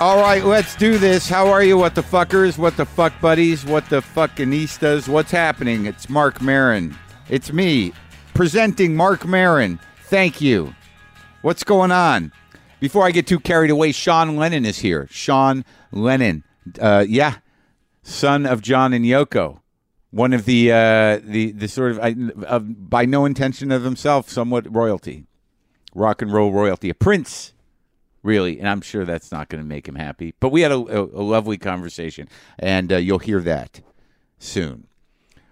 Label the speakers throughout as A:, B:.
A: All right, let's do this. How are you, what the fuckers, what the fuck buddies, what the fuckinistas? What's happening? It's Marc Maron. It's me presenting Marc Maron. Thank you. What's going on? Before I get too carried away, Sean Lennon is here. Sean Lennon, uh, yeah, son of John and Yoko, one of the uh, the the sort of, of by no intention of himself, somewhat royalty, rock and roll royalty, a prince really, and I'm sure that's not going to make him happy. But we had a, a, a lovely conversation, and uh, you'll hear that soon.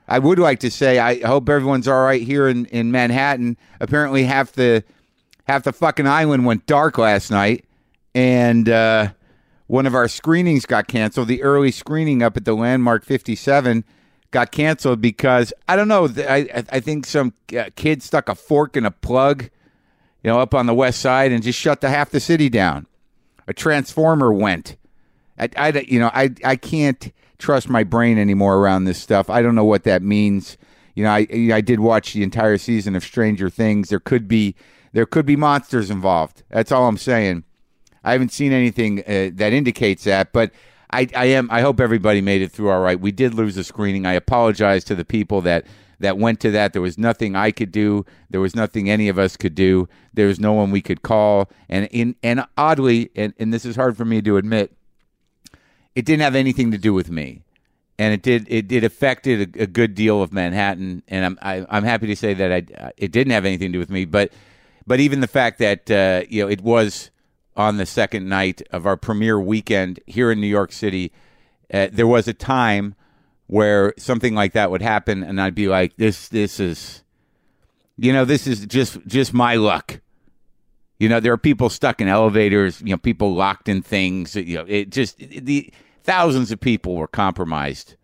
A: I would like to say I hope everyone's all right here in, in Manhattan. Apparently, half the half the fucking island went dark last night, and uh, one of our screenings got canceled. The early screening up at the Landmark 57 got canceled because I don't know. I I think some uh, kid stuck a fork in a plug you know, up on the west side and just shut the half the city down. A transformer went. I, I you know, I, I can't trust my brain anymore around this stuff. I don't know what that means. You know, I, I did watch the entire season of Stranger Things. There could be, there could be monsters involved. That's all I'm saying. I haven't seen anything uh, that indicates that, but I, I am. I hope everybody made it through all right. We did lose a screening. I apologize to the people that that went to that. There was nothing I could do. There was nothing any of us could do. There was no one we could call. And in and oddly, and, and this is hard for me to admit, it didn't have anything to do with me. And it did. It, it affected a, a good deal of Manhattan, and I'm I, am i am happy to say that I it didn't have anything to do with me. But but even the fact that uh, you know it was on the second night of our premiere weekend here in New York City, uh, there was a time where something like that would happen, and I'd be like, "This, this is, you know, this is just just my luck." You know, there are people stuck in elevators. You know, people locked in things. You know, it just it, the thousands of people were compromised.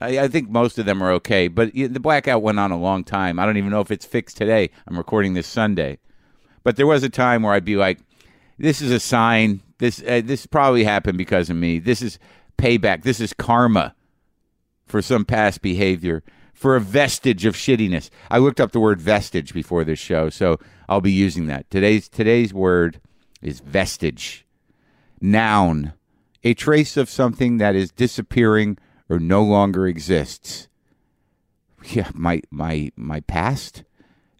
A: I, I, think most of them are okay, but the blackout went on a long time. I don't even know if it's fixed today. I'm recording this Sunday, but there was a time where I'd be like, "This is a sign. This uh, this probably happened because of me. This is payback. This is karma." For some past behavior, for a vestige of shittiness. I looked up the word vestige before this show, so I'll be using that. Today's today's word is vestige. Noun, a trace of something that is disappearing or no longer exists. Yeah, my my my past.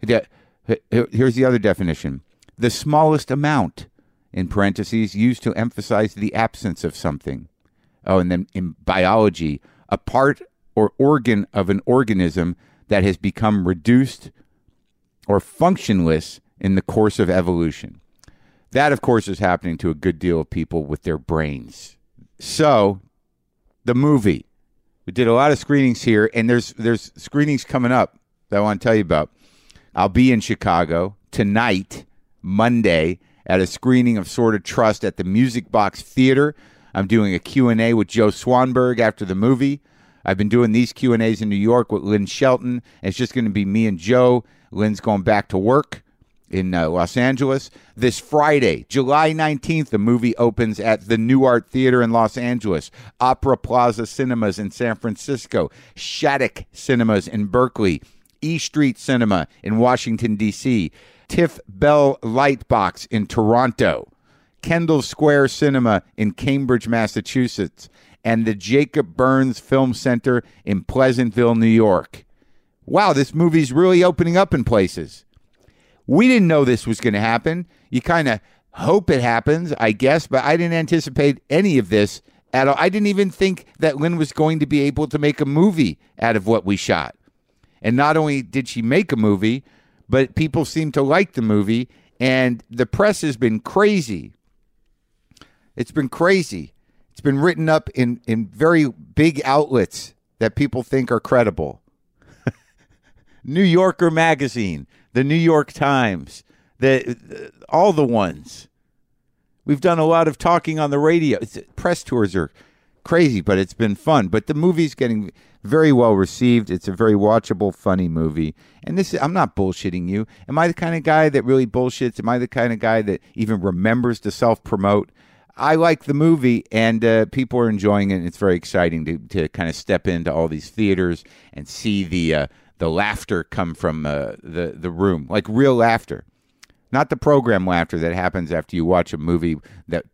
A: Here's the other definition: the smallest amount, in parentheses, used to emphasize the absence of something. Oh, and then in biology, a part or organ of an organism that has become reduced or functionless in the course of evolution. That, of course, is happening to a good deal of people with their brains. So, the movie. We did a lot of screenings here, and there's there's screenings coming up that I want to tell you about. I'll be in Chicago tonight, Monday, at a screening of Sword of Trust at the Music Box Theater. I'm doing a Q&A with Joe Swanberg after the movie. I've been doing these Q&As in New York with Lynn Shelton. It's just going to be me and Joe. Lynn's going back to work in uh, Los Angeles. This Friday, July 19th, the movie opens at the Nuart Theater in Los Angeles, Opera Plaza Cinemas in San Francisco, Shattuck Cinemas in Berkeley, E Street Cinema in Washington, D.C., Tiff Bell Lightbox in Toronto. Kendall Square Cinema in Cambridge, Massachusetts, and the Jacob Burns Film Center in Pleasantville, New York. Wow, this movie's really opening up in places. We didn't know this was going to happen. You kind of hope it happens, I guess, but I didn't anticipate any of this at all. I didn't even think that Lynn was going to be able to make a movie out of what we shot. And not only did she make a movie, but people seem to like the movie, and the press has been crazy it's been crazy. It's been written up in, in very big outlets that people think are credible. New Yorker magazine, the New York Times, the, the, all the ones. We've done a lot of talking on the radio. It's, press tours are crazy, but it's been fun. But the movie's getting very well received. It's a very watchable, funny movie. And this, I'm not bullshitting you. Am I the kind of guy that really bullshits? Am I the kind of guy that even remembers to self promote? I like the movie, and uh, people are enjoying it. And it's very exciting to, to kind of step into all these theaters and see the uh, the laughter come from uh, the the room, like real laughter. not the program laughter that happens after you watch a movie that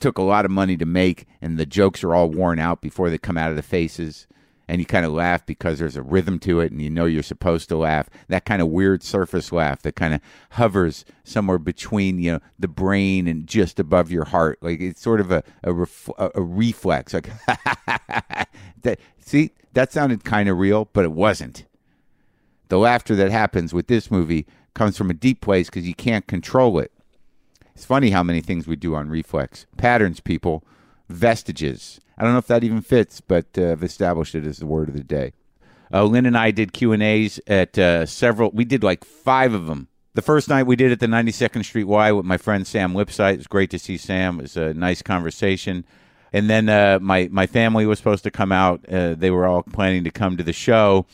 A: took a lot of money to make and the jokes are all worn out before they come out of the faces and you kind of laugh because there's a rhythm to it and you know you're supposed to laugh. That kind of weird surface laugh that kind of hovers somewhere between you know the brain and just above your heart. Like it's sort of a a, ref- a, reflex like that see that sounded kind of real but it wasn't. The laughter that happens with this movie comes from a deep place because you can't control it. It's funny how many things we do on reflex. Patterns people vestiges I don't know if that even fits, but uh, I've established it as the word of the day. Uh, Lynn and I did Q and A's at uh, several. We did like five of them. The first night we did at the 92nd Street Y with my friend Sam Lipsyte. It was great to see Sam. It was a nice conversation. And then uh, my my family was supposed to come out. Uh, they were all planning to come to the show.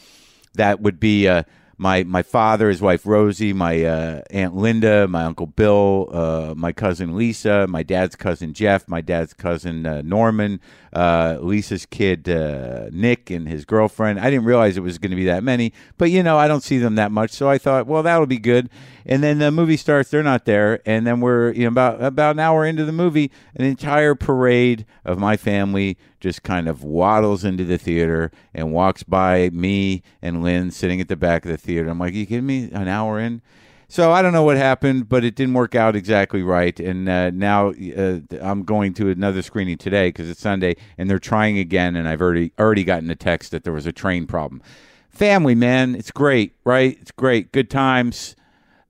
A: That would be uh, my my father, his wife Rosie, my uh, aunt Linda, my uncle Bill, uh, my cousin Lisa, my dad's cousin Jeff, my dad's cousin uh, Norman, uh, Lisa's kid uh, Nick, and his girlfriend. I didn't realize it was going to be that many, but you know I don't see them that much, so I thought, well, that'll be good. And then the movie starts; they're not there, and then we're you know about about an hour into the movie, an entire parade of my family just kind of waddles into the theater and walks by me and Lynn sitting at the back of the theater. I'm like, you kidding me? An hour in? So I don't know what happened, but it didn't work out exactly right. And uh, now uh, I'm going to another screening today because it's Sunday, and they're trying again. And I've already already gotten a text that there was a train problem. Family, man, it's great, right? It's great, good times.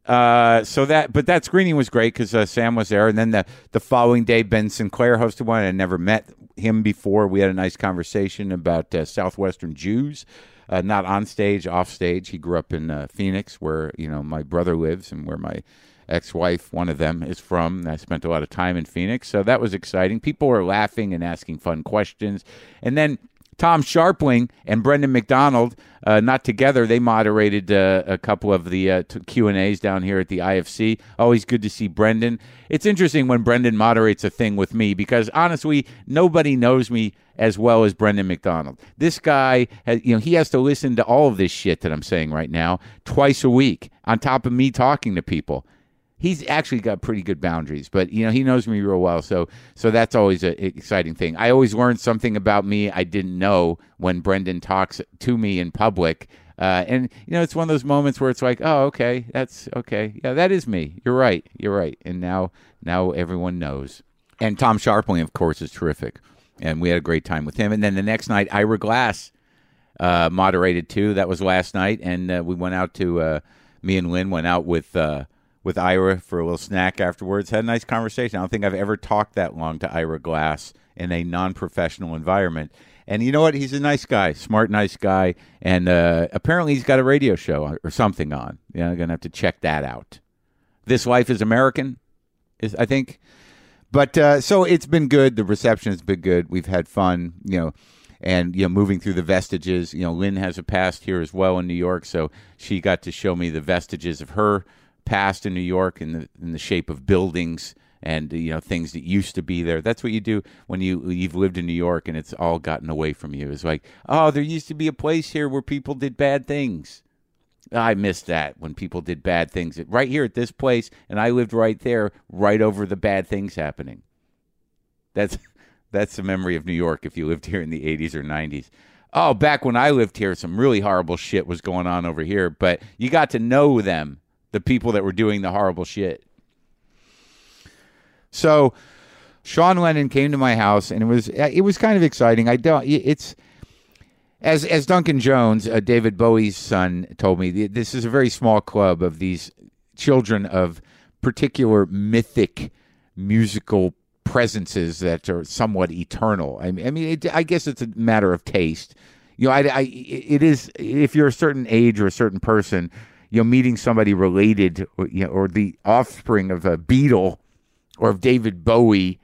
A: Uh, so that, but that screening was great because uh, Sam was there, and then the the following day, Ben Sinclair hosted one. I never met him before. We had a nice conversation about uh, southwestern Jews, uh, not on stage, off stage. He grew up in uh, Phoenix, where you know my brother lives, and where my ex-wife, one of them, is from. I spent a lot of time in Phoenix, so that was exciting. People were laughing and asking fun questions, and then Tom Scharpling and Brendan McDonald, uh, not together, they moderated uh, a couple of the uh, Q and A's down here at the IFC. Always good to see Brendan. It's interesting when Brendan moderates a thing with me because honestly, nobody knows me as well as Brendan McDonald. This guy, has, you know, he has to listen to all of this shit that I'm saying right now twice a week on top of me talking to people he's actually got pretty good boundaries but you know he knows me real well so so that's always an exciting thing. I always learn something about me i didn't know when brendan talks to me in public uh, and you know it's one of those moments where it's like oh okay that's okay yeah that is me. You're right you're right. And now now everyone knows. And tom scharpling of course is terrific and we had a great time with him. And then the next night ira glass uh, moderated too. That was last night and uh, we went out to uh, me and lynn went out with uh, with Ira for a little snack afterwards. Had a nice conversation. I don't think I've ever talked that long to Ira Glass in a non-professional environment. And you know what? He's a nice guy, smart, nice guy, and uh, apparently he's got a radio show or something on. Yeah, I'm gonna have to check that out. This Life is American, is I think. But uh, so it's been good. The reception has been good. We've had fun. You know and you know moving through the vestiges you know lynn has a past here as well in new york so she got to show me the vestiges of her past in New York in the in the shape of buildings and you know things that used to be there. That's what you do when you you've lived in New York and it's all gotten away from you. It's like, oh, there used to be a place here where people did bad things. I missed that when people did bad things right here at this place, and I lived right there, right over the bad things happening. That's that's the memory of New York. If you lived here in the '80s or '90s, oh, back when I lived here, some really horrible shit was going on over here, but you got to know them the people that were doing the horrible shit. So Sean Lennon came to my house, and it was it was kind of exciting. I don't. It's as as Duncan Jones, uh, David Bowie's son, told me. This is a very small club of these children of particular mythic musical presences that are somewhat eternal. I mean, I, mean, it, I guess it's a matter of taste. You know, I, I, it is if you're a certain age or a certain person you know, meeting somebody related, or, you know, or the offspring of a Beatle, or of David Bowie,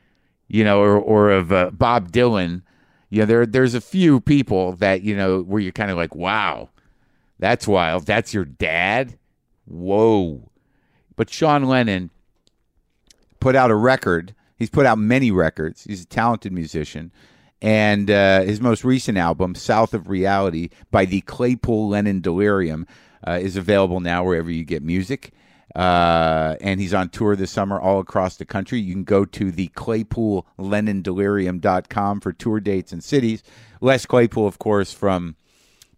A: you know, or or of uh, Bob Dylan. You know, there there's a few people that you know where you're kind of like, wow, that's wild. That's your dad. Whoa. But Sean Lennon put out a record. He's put out many records. He's a talented musician. And uh, his most recent album, South of Reality, by the Claypool Lennon Delirium, uh, is available now wherever you get music. Uh, and he's on tour this summer all across the country. You can go to the ClaypoolLennonDelirium.com for tour dates and cities. Les Claypool, of course, from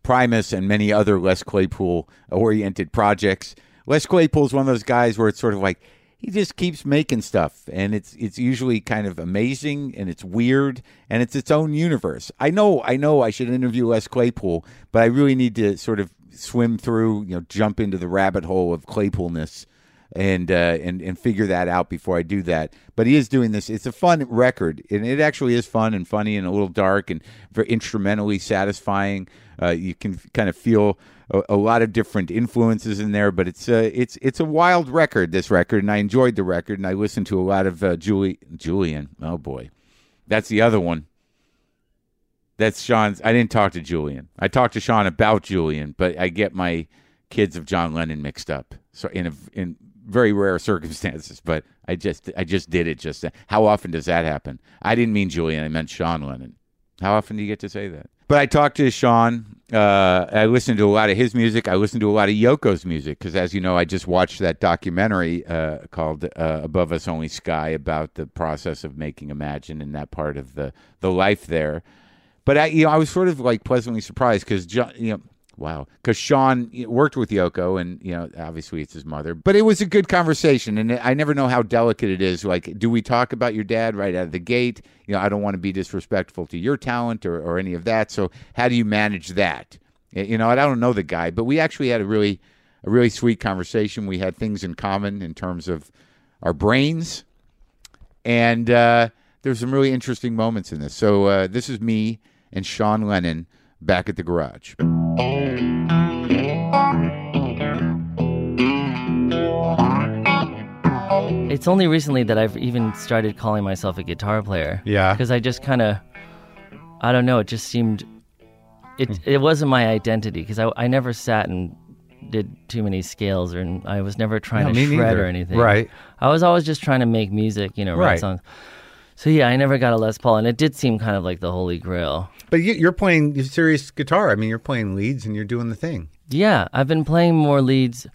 A: Primus and many other Les Claypool oriented projects. Les Claypool is one of those guys where it's sort of like he just keeps making stuff and it's it's usually kind of amazing and it's weird and it's its own universe. I know I know I should interview Les Claypool, but I really need to sort of swim through, you know, jump into the rabbit hole of Claypoolness and uh, and and figure that out before I do that. But he is doing this. It's a fun record, and it actually is fun and funny and a little dark and very instrumentally satisfying. Uh, you can kind of feel a, a, lot of different influences in there, but it's a it's it's a wild record. This record, and I enjoyed the record, and I listened to a lot of uh, Julie Julian. Oh boy, that's the other one. That's Sean's. I didn't talk to Julian. I talked to Sean about Julian, but I get my kids of John Lennon mixed up. So in a, in very rare circumstances, but I just I just did it just how often does that happen? I didn't mean Julian, I meant Sean Lennon. How often do you get to say that? But I talked to Sean. Uh, I listened to a lot of his music. I listened to a lot of Yoko's music because, as you know, I just watched that documentary uh, called uh, "Above Us Only Sky" about the process of making Imagine and that part of the the life there. But I, you know, I was sort of like pleasantly surprised because, you know, Wow, because Sean worked with Yoko, and you know, obviously it's his mother. But it was a good conversation, and I never know how delicate it is. Like, do we talk about your dad right out of the gate? You know, I don't want to be disrespectful to your talent or, or any of that. So, how do you manage that? You know, I don't know the guy, but we actually had a really, a really sweet conversation. We had things in common in terms of our brains, and uh, there's some really interesting moments in this. So, uh, this is me and Sean Lennon back at the garage.
B: It's only recently that I've even started calling myself a guitar player.
A: Yeah.
B: Because I just kind of, I don't know, it just seemed, it, hmm. it wasn't my identity because I, I never sat and did too many scales or I was never trying no, to shred neither. or anything.
A: Right.
B: I was always just trying to make music, you know, write right. songs. So yeah, I never got a Les Paul, and it did seem kind of like the holy grail.
A: But you're playing serious guitar. I mean, you're playing leads and you're doing the thing.
B: Yeah, I've been playing more leads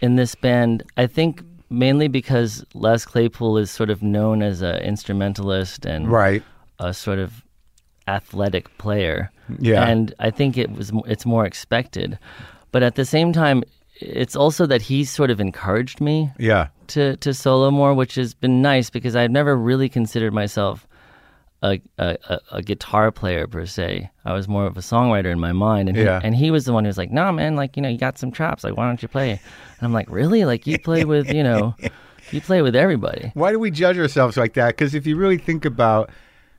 B: in this band. I think mainly because Les Claypool is sort of known as an instrumentalist and
A: right.
B: a sort of athletic player.
A: Yeah,
B: and I think it was it's more expected. But at the same time, it's also that he's sort of encouraged me.
A: Yeah.
B: To to solo more, which has been nice because I've never really considered myself a, a, a guitar player per se. I was more of a songwriter in my mind, and
A: yeah.
B: he, and he was the one who was like, "No, nah, man, like you know, you got some chops. Like, why don't you play?" And I'm like, "Really? Like you play with you know, you play with everybody."
A: Why do we judge ourselves like that? Because if you really think about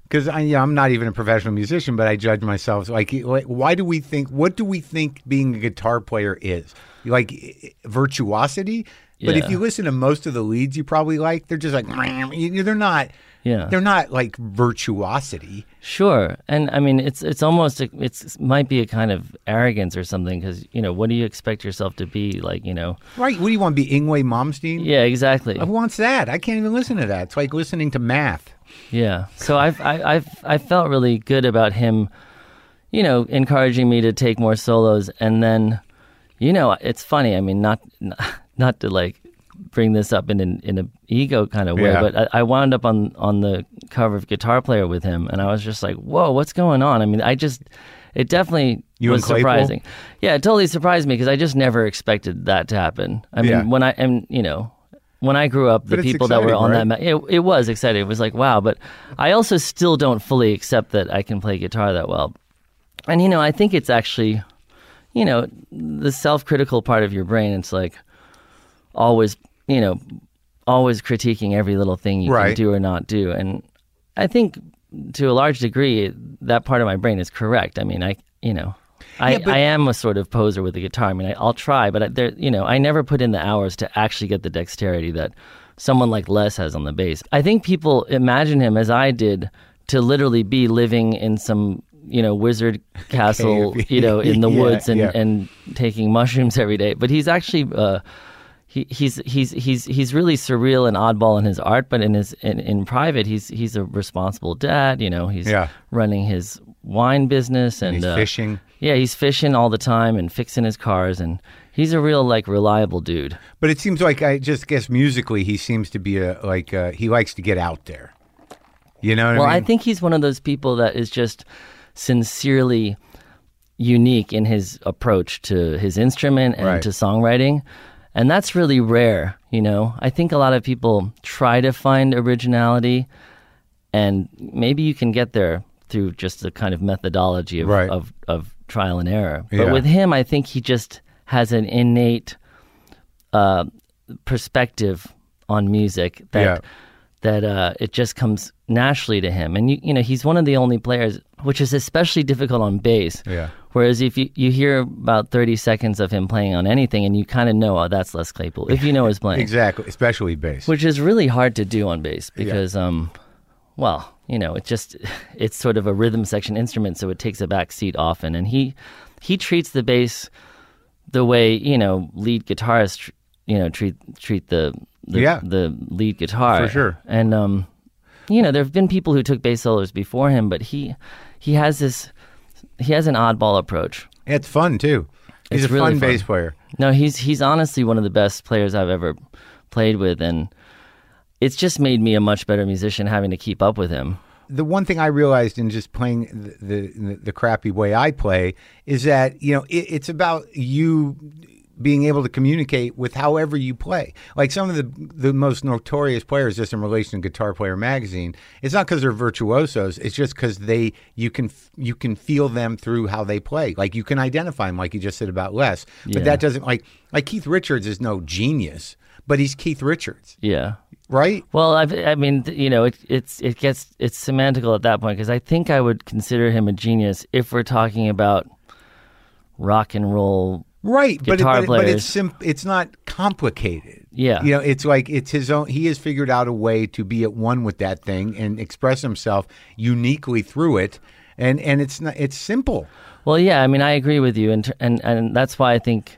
A: because I, am not even a professional musician, but I judge myself. Eh, like, why do we think? What do we think being a guitar player is? Like eh, eh, virtuosity. But yeah. if you listen to most of the leads you probably like, they're just like they're not.
B: Yeah,
A: they're not like virtuosity.
B: Sure, and I mean it's it's almost a, it's might be a kind of arrogance or something because you know what do you expect yourself to be like? You know,
A: right? What do you want to be, Yngwie Malmsteen?
B: Yeah, exactly.
A: Who wants that? I can't even listen to that. It's like listening to math.
B: Yeah. So I've I, I've I felt really good about him, you know, encouraging me to take more solos, and then, you know, it's funny. I mean, not not to like bring this up in an in a ego kind of way,
A: yeah.
B: but I, I, wound up on on the cover of Guitar Player with him, and I was just like, whoa, what's going on? I mean, I just it definitely
A: you
B: was surprising. Yeah, it totally surprised me because I just never expected that to happen. I mean,
A: yeah.
B: when I and you know when I grew up, the people that were on
A: right?
B: that, it, it was exciting. It was like, wow. But I also still don't fully accept that I can play guitar that well. And, you know, I think it's actually, you know, the self critical part of your brain. It's like always, you know, always critiquing every little thing you
A: right.
B: can do or not do. And I think to a large degree, that part of my brain is correct. I mean, I, you know, I, yeah, but, I am a sort of poser with the guitar. I mean, I, will try, but I, there, you know, I never put in the hours to actually get the dexterity that someone like Les has on the bass. I think people imagine him as I did to literally be living in some you know wizard castle, you know, in the
A: yeah,
B: woods and
A: yeah.
B: and taking mushrooms every day. But he's actually. Uh, he, he's he's he's he's really surreal and oddball in his art, but in his in, in private, he's he's a responsible dad. You know, he's
A: Yeah.
B: running his wine business and
A: He's
B: uh,
A: fishing.
B: Yeah, he's fishing all the time and fixing his cars, and he's a real like reliable dude.
A: But it seems like I just guess musically he seems to be a like uh, he likes to get out there. You know what
B: Well,
A: I
B: I think he's one of those people that is just sincerely unique in his approach to his instrument and
A: Right.
B: to songwriting. And that's really rare, you know. I think a lot of people try to find originality and maybe you can get there through just the kind of methodology of
A: Right.
B: of, of trial and error. But
A: Yeah.
B: with him, I think he just has an innate uh, perspective on music that
A: Yeah.
B: That uh, it just comes naturally to him. And you you know he's one of the only players, which is especially difficult on bass.
A: Yeah.
B: Whereas if you, you hear about thirty seconds of him playing on anything, and you kind of know, oh, that's Les Claypool, if you know his playing,
A: Exactly, especially bass.
B: which is really hard to do on bass because, um, well, you know, it just it's sort of a rhythm section instrument, so it takes a back seat often, and he he treats the bass the way you know lead guitarists you know treat treat the the,
A: Yeah.
B: the lead guitar
A: For sure.
B: and um you know there have been people who took bass solos before him but he he has this he has an oddball approach
A: it's fun too. He's
B: It's
A: a
B: really
A: fun
B: fun.
A: bass player.
B: no he's he's honestly one of the best players I've ever played with and it's just made me a much better musician having to keep up with him
A: the one thing I realized in just playing the the, the crappy way I play is that you know it, it's about you being able to communicate with however you play. Like some of the the most notorious players, just in relation to Guitar Player magazine, it's not because they're virtuosos. It's just because they you can you can feel them through how they play. Like you can identify them, like you just said about Les. But
B: Yeah.
A: that doesn't like like Keith Richards is no genius, but he's Keith Richards,
B: yeah
A: right?
B: Well, I've, I mean, you know, it, it's it gets it's semantical at that point because I think I would consider him a genius if we're talking about rock and roll.
A: Right, but, it, but, it- but it's sim- it's not complicated.
B: Yeah.
A: you know, it's like it's his own. He has figured out a way to be at one with that thing and express himself uniquely through it, and and it's not it's simple.
B: Well, yeah, I mean, I agree with you, and and and that's why I think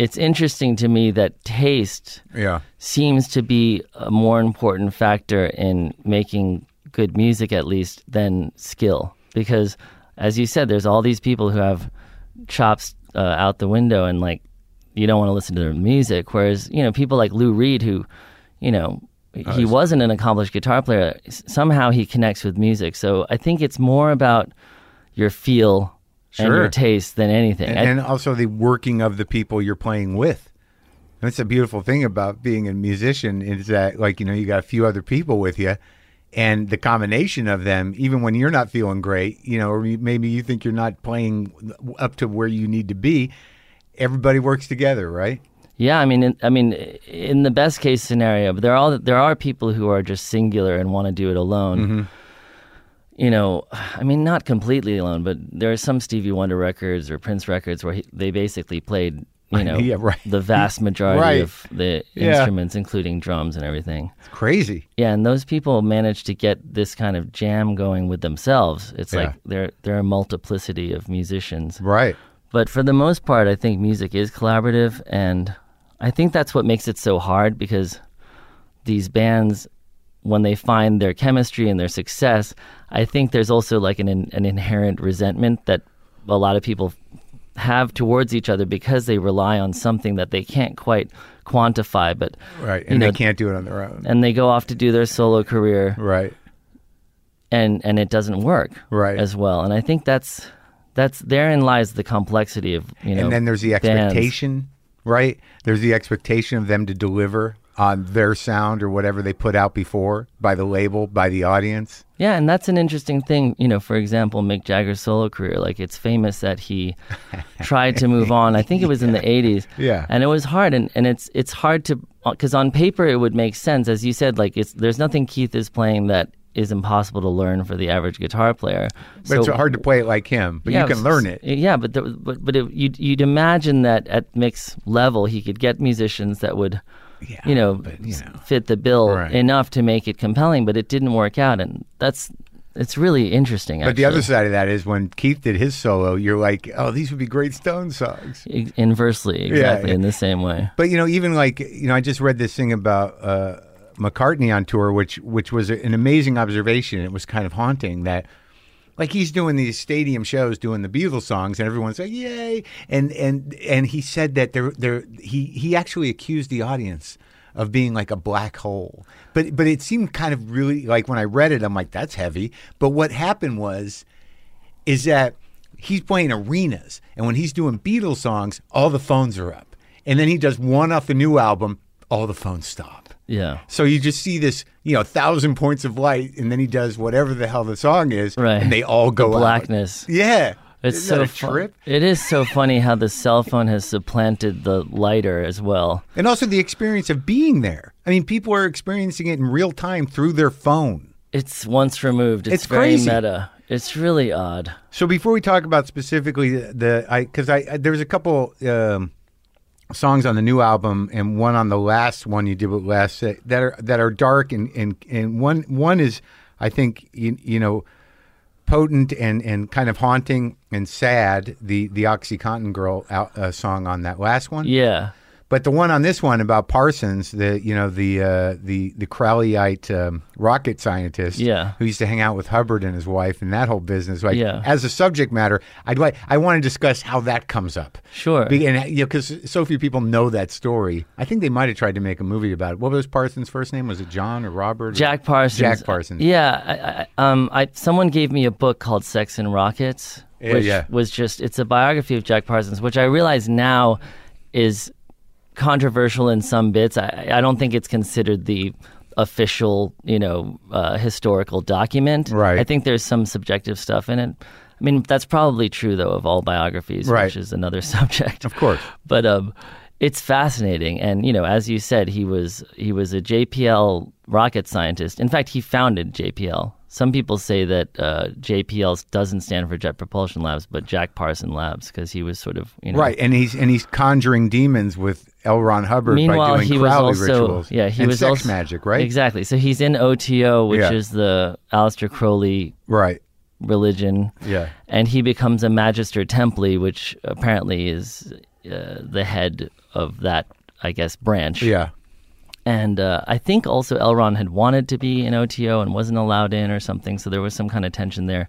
B: it's interesting to me that taste
A: Yeah,
B: seems to be a more important factor in making good music, at least, than skill. Because, as you said, there's all these people who have chops uh, out the window, and like you don't want to listen to their music. Whereas, you know, people like Lou Reed, who, you know, he wasn't an accomplished guitar player. Somehow he connects with music. So I think it's more about your feel and your taste than anything.
A: and,
B: I-
A: and also the working of the people you're playing with. That's a beautiful thing about being a musician is that like you know you got a few other people with you, and the combination of them, even when you're not feeling great, you know, or maybe you think you're not playing up to where you need to be, everybody works together, right?
B: Yeah, I mean, in, I mean, in the best case scenario, but there are all, there are people who are just singular and want to do it alone.
A: Mm-hmm.
B: You know, I mean, not completely alone, but there are some Stevie Wonder records or Prince records where he, they basically played, you know,
A: Yeah, right.
B: the vast majority
A: Right.
B: of the
A: Yeah.
B: instruments, including drums and everything.
A: It's crazy.
B: Yeah, and those people manage to get this kind of jam going with themselves. It's
A: Yeah.
B: like there are a multiplicity of musicians.
A: Right.
B: But for the most part, I think music is collaborative, and I think that's what makes it so hard because these bands, when they find their chemistry and their success, I think there's also like an an inherent resentment that a lot of people have towards each other because they rely on something that they can't quite quantify, but
A: Right.
B: you
A: And
B: know,
A: they can't do it on their own.
B: and they go off to do their solo career
A: Right.
B: and and it doesn't work
A: Right.
B: as well. And I think that's that's therein lies the complexity of you know.
A: and then there's the
B: bands.
A: expectation, right? There's the expectation of them to deliver on their sound or whatever they put out before by the label, by the audience.
B: Yeah, and that's an interesting thing. You know, for example, Mick Jagger's solo career. Like it's famous that he tried to move on. I think it was in the '80s.
A: Yeah.
B: and it was hard, and, and it's it's hard to because on paper it would make sense, as you said. Like it's there's nothing Keith is playing that is impossible to learn for the average guitar player.
A: But it's hard to play it like him, but you can learn it.
B: Yeah, but the, but but it, you'd you'd imagine that at Mick's level he could get musicians that would,
A: Yeah,
B: you know,
A: but, you know.
B: fit the bill
A: Right.
B: enough to make it compelling. But it didn't work out, and that's it's really interesting.
A: But the other side of that is when Keith did his solo, you're like, oh, these would be great Stone songs.
B: Inversely, exactly yeah. in the same way.
A: But you know, even like you know, I just read this thing about uh, McCartney on tour, which which was an amazing observation. It was kind of haunting that like he's doing these stadium shows doing the Beatles songs and everyone's like yay. And and and he said that there there he he actually accused the audience of being like a black hole. But but it seemed kind of really like when I read it I'm like that's heavy. But what happened was is that he's playing arenas and when he's doing Beatles songs all the phones are up. And then he does one off the new album all the phones stop.
B: Yeah.
A: So you just see this, you know, thousand points of light, and then he does whatever the hell the song is,
B: right?
A: And they all go
B: the blackness.
A: Out. Yeah.
B: It's
A: Isn't
B: so
A: trip.
B: It is so funny how the cell phone has supplanted the lighter as well,
A: and also the experience of being there. I mean, people are experiencing it in real time through their phone.
B: It's once removed. It's,
A: it's
B: very
A: crazy.
B: meta. It's really odd.
A: So before we talk about specifically the, the I because I, I there was a couple. Um, songs on the new album and one on the Les one you did with last uh, that are that are dark and and and one one is I think you, you know potent and and kind of haunting and sad the the OxyContin girl out, uh, song on that last one.
B: Yeah
A: but the one on this one about Parsons, the you know the uh, the the Crowleyite um, rocket scientist,
B: yeah.
A: who used to hang out with Hubbard and his wife and that whole business. Like
B: yeah.
A: as a subject matter, I'd like I want to discuss how that comes up.
B: Sure,
A: Be, and you know because so few people know that story. I think they might have tried to make a movie about it. What was Parsons' first name? Was it John or Robert? Or?
B: Jack Parsons.
A: Jack Parsons.
B: Yeah, I, I, um, I someone gave me a book called Sex and Rockets, which
A: yeah.
B: was just it's a biography of Jack Parsons, which I realize now is controversial in some bits. I, I don't think it's considered the official, you know, uh, historical document.
A: Right.
B: I think there's some subjective stuff in it. I mean, that's probably true though of all biographies,
A: right.
B: which is another subject.
A: Of course.
B: But um, it's fascinating, and you know, as you said, he was he was a JPL rocket scientist. In fact, he founded JPL. Some people say that uh, JPL doesn't stand for Jet Propulsion Labs, but Jack Parson Labs, because he was sort of you know
A: right, and he's and he's conjuring demons with L. Ron Hubbard
B: Meanwhile,
A: by doing
B: he
A: Crowley
B: was also
A: rituals.
B: yeah he
A: and
B: was
A: sex
B: also,
A: magic, right?
B: Exactly. So he's in OTO, which
A: Yeah.
B: is the Aleister Crowley
A: Right.
B: religion.
A: Yeah.
B: and he becomes a Magister Templi, which apparently is uh, the head of that, I guess, branch.
A: Yeah.
B: And uh, I think also L. Ron had wanted to be in OTO and wasn't allowed in or something, so there was some kind of tension there.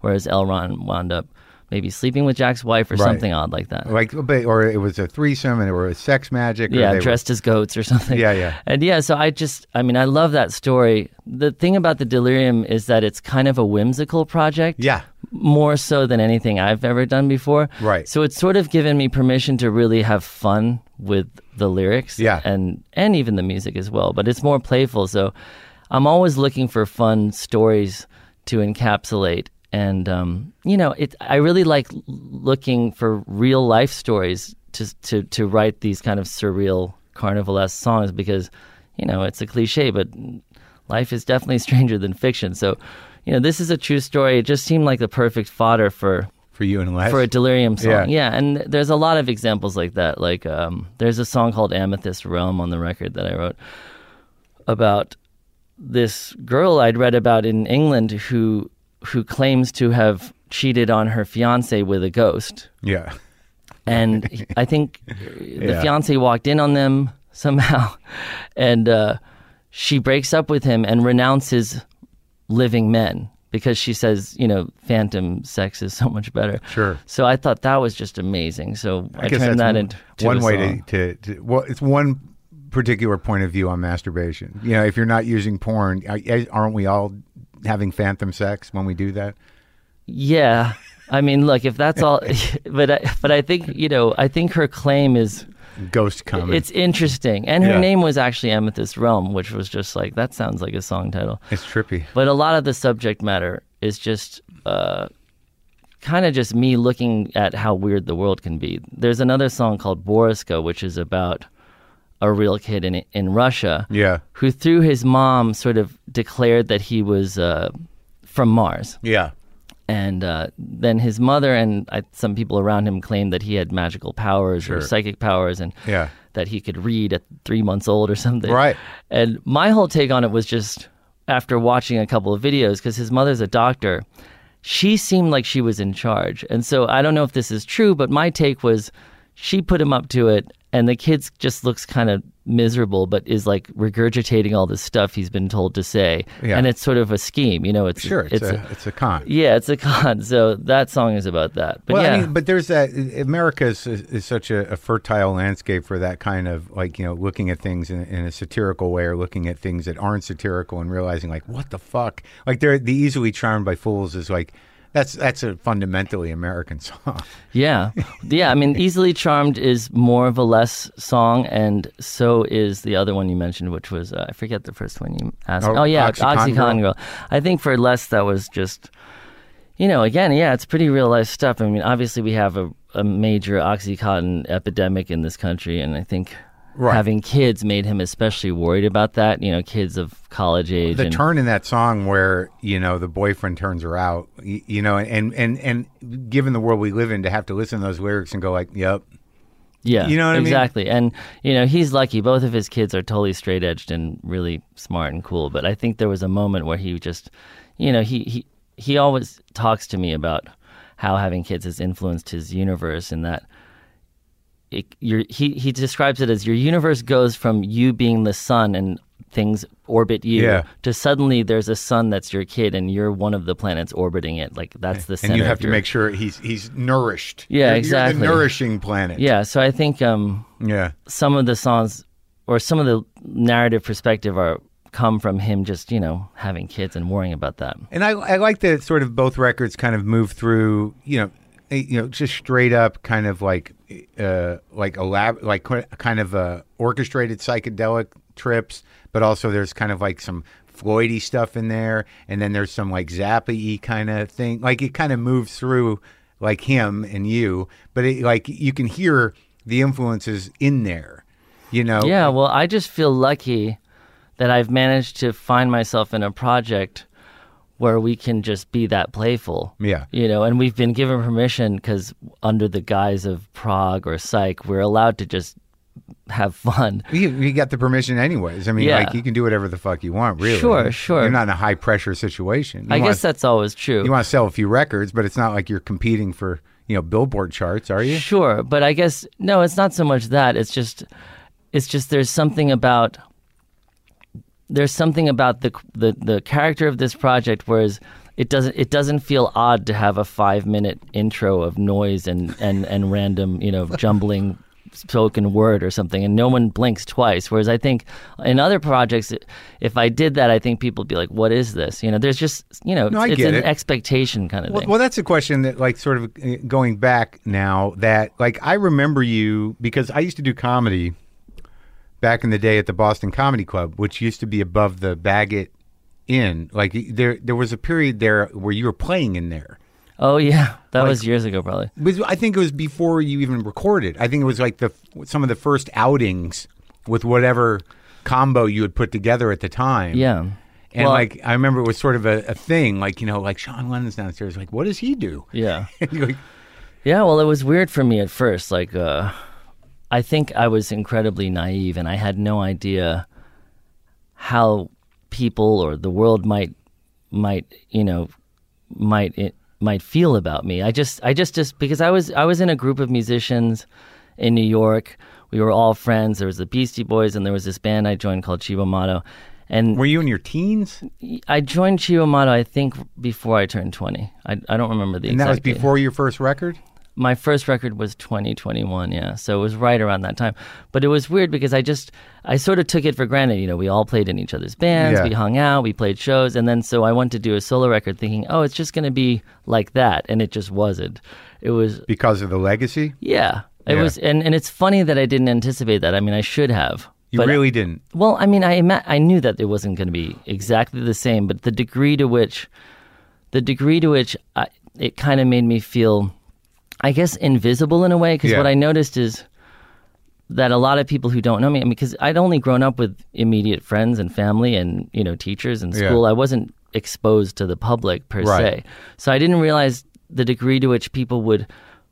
B: Whereas L. Ron wound up maybe sleeping with Jack's wife or
A: Right.
B: something odd like that.
A: Like, or it was a threesome, and it was sex magic. Or
B: yeah,
A: they were-
B: dressed as goats or something.
A: Yeah, yeah.
B: And yeah, so I just, I mean, I love that story. The thing about the Delirium is that it's kind of a whimsical project.
A: Yeah.
B: More so than anything I've ever done before.
A: Right.
B: So it's sort of given me permission to really have fun with the lyrics.
A: Yeah.
B: And and even the music as well. But it's more playful. So I'm always looking for fun stories to encapsulate. And um, you know, it. I really like looking for real life stories to to to write these kind of surreal carnivalesque songs because, you know, it's a cliche, but life is definitely stranger than fiction. So, you know, this is a true story. It just seemed like the perfect fodder for
A: For you and Les.
B: for a delirium song.
A: Yeah.
B: and there's a lot of examples like that. Like um, there's a song called Amethyst Realm on the record that I wrote about this girl I'd read about in England who who claims to have cheated on her fiance with a ghost.
A: yeah.
B: And I think the
A: Yeah.
B: fiance walked in on them somehow, and uh, she breaks up with him and renounces living men because she says, you know, phantom sex is so much better.
A: Sure.
B: So I thought that was just amazing. So I,
A: guess
B: turned that into to
A: one way to, to, to well, it's one particular point of view on masturbation. You know, if you're not using porn, aren't we all having phantom sex when we do that?
B: Yeah, I mean, look, if that's all, but I, but I think you know, I think her claim is
A: Ghost coming.
B: it's interesting, and her
A: Yeah.
B: name was actually Amethyst Realm, which was just like that sounds like a song title.
A: it's trippy.
B: But a lot of the subject matter is just uh, kind of just me looking at how weird the world can be. There's another song called Boriska, which is about a real kid in in Russia
A: Yeah.
B: who, through his mom, sort of declared that he was uh, from Mars.
A: Yeah.
B: And uh, then his mother and I, some people around him claimed that he had magical powers
A: Sure.
B: or psychic powers, and
A: Yeah.
B: that he could read at three months old or something.
A: Right.
B: And my whole take on it was just, after watching a couple of videos because his mother's a doctor. She seemed like she was in charge, and so I don't know if this is true, but my take was she put him up to it, and the kid just looks kind of miserable, but is like regurgitating all this stuff he's been told to say,
A: Yeah.
B: and it's sort of a scheme, you know. It's
A: Sure, it's, a, it's a con.
B: yeah, it's a con. So that song is about that. But
A: well,
B: yeah,
A: I mean, but there's that. America is, is such a, a fertile landscape for that kind of like you know looking at things in, in a satirical way or looking at things that aren't satirical and realizing like what the fuck. Like they're the easily charmed by fools is like that's that's a fundamentally American song.
B: yeah, yeah. I mean, "Easily Charmed" is more of a Les song, and so is the other one you mentioned, which was uh, I forget the first one you asked.
A: Oh,
B: Oh, yeah,
A: Oxycontin
B: Oxycontin
A: Girl.
B: Girl. I think for Les that was just, you know, again, yeah, it's pretty real life stuff. I mean, obviously we have a, a major OxyContin epidemic in this country, and I think.
A: Right.
B: Having kids made him especially worried about that. You know, kids of college age.
A: The
B: and,
A: turn in that song where you know the boyfriend turns her out, you, you know, and and and given the world we live in, to have to listen to those lyrics and go like, "Yep,
B: Yeah,
A: You know what I mean?
B: exactly. And you know, he's lucky. Both of his kids are totally straight edged and really smart and cool. But I think there was a moment where he just, you know, he he he always talks to me about how having kids has influenced his universe and that. It, he he describes it as your universe goes from you being the sun and things orbit you
A: Yeah.
B: to suddenly there's a sun that's your kid and you're one of the planets orbiting it like that's the center
A: and you have to
B: your-
A: make sure he's he's nourished.
B: Yeah,
A: You're-
B: exactly.
A: You're the nourishing planet.
B: yeah so i think um
A: yeah.
B: some of the songs or some of the narrative perspective are come from him just you know having kids and worrying about that
A: And I, I like that sort of both records kind of move through, you know, eh, you know, just straight up kind of like, uh, like elab- like kind of uh, orchestrated psychedelic trips, but also there's kind of like some Floydy stuff in there, and then there's some like Zappa y kind of thing. Like it kind of moves through like him and you, but it, like you can hear the influences in there, you know.
B: yeah well i just feel lucky that i've managed to find myself in a project where we can just be that playful
A: Yeah.
B: you know and we've been given permission because under the guise of prog or psych we're allowed to just have fun
A: You, you got the permission anyways. I mean,
B: Yeah.
A: like you can do whatever the fuck you want, really.
B: Sure, sure.
A: You're not in a high pressure situation. You
B: i
A: wanna-
B: guess that's always true
A: you want to sell a few records, but it's not like you're competing for you know Billboard charts, are you?
B: Sure, but I guess no, it's not so much that. It's just it's just there's something about there's something about the the the character of this project whereas it doesn't it doesn't feel odd to have a 5 minute intro of noise and and and random, you know, jumbling spoken word or something and no one blinks twice whereas i think in other projects if i did that i think people would be like what is this you know there's just you know
A: No, I
B: it's an
A: it.
B: expectation kind of
A: Well,
B: thing
A: well, that's a question that, like, sort of uh, going back now. That, like, I remember you because I used to do comedy back in the day at the Boston Comedy Club, which used to be above the Baggot Inn. Like, there, there was a period there where you were playing in there.
B: oh yeah that was years ago probably
A: was- I think it was before you even recorded. I think it was like the some of the first outings with whatever combo you had put together at the time.
B: yeah
A: And
B: Well-
A: like I remember it was sort of a, a thing, like you know, like Sean Lennon's downstairs, like what does he do?
B: yeah
A: like,
B: Yeah, well, it was weird for me at first. Like, uh, I think I was incredibly naive, and I had no idea how people or the world might might you know might it might feel about me. I just I just just because I was I was in a group of musicians in New York. We were all friends. There was the Beastie Boys, and there was this band I joined called Cibo Matto. And
A: were you in your teens?
B: I joined Cibo Matto, I think, before I turned 20. I, I don't remember the
A: And that was
B: exact date.
A: before your first record?
B: My first record was 2021 yeah so it was right around that time but it was weird because i just i sort of took it for granted you know we all played in each other's bands
A: Yeah.
B: we hung out we played shows and then so i went to do a solo record thinking oh it's just going to be like that and it just wasn't it was
A: Because of the legacy?
B: yeah it
A: Yeah.
B: was and, and it's funny that i didn't anticipate that i mean i should have
A: You
B: but
A: really didn't.
B: well, I mean, I ima- I knew that it wasn't going to be exactly the same, but the degree to which, the degree to which I, it kind of made me feel, I guess, invisible in a way. Because
A: Yeah.
B: what I noticed is that a lot of people who don't know me, I mean, because I'd only grown up with immediate friends and family and you know teachers in
A: Yeah.
B: school. I wasn't exposed to the public per
A: Right.
B: se, so I didn't realize the degree to which people would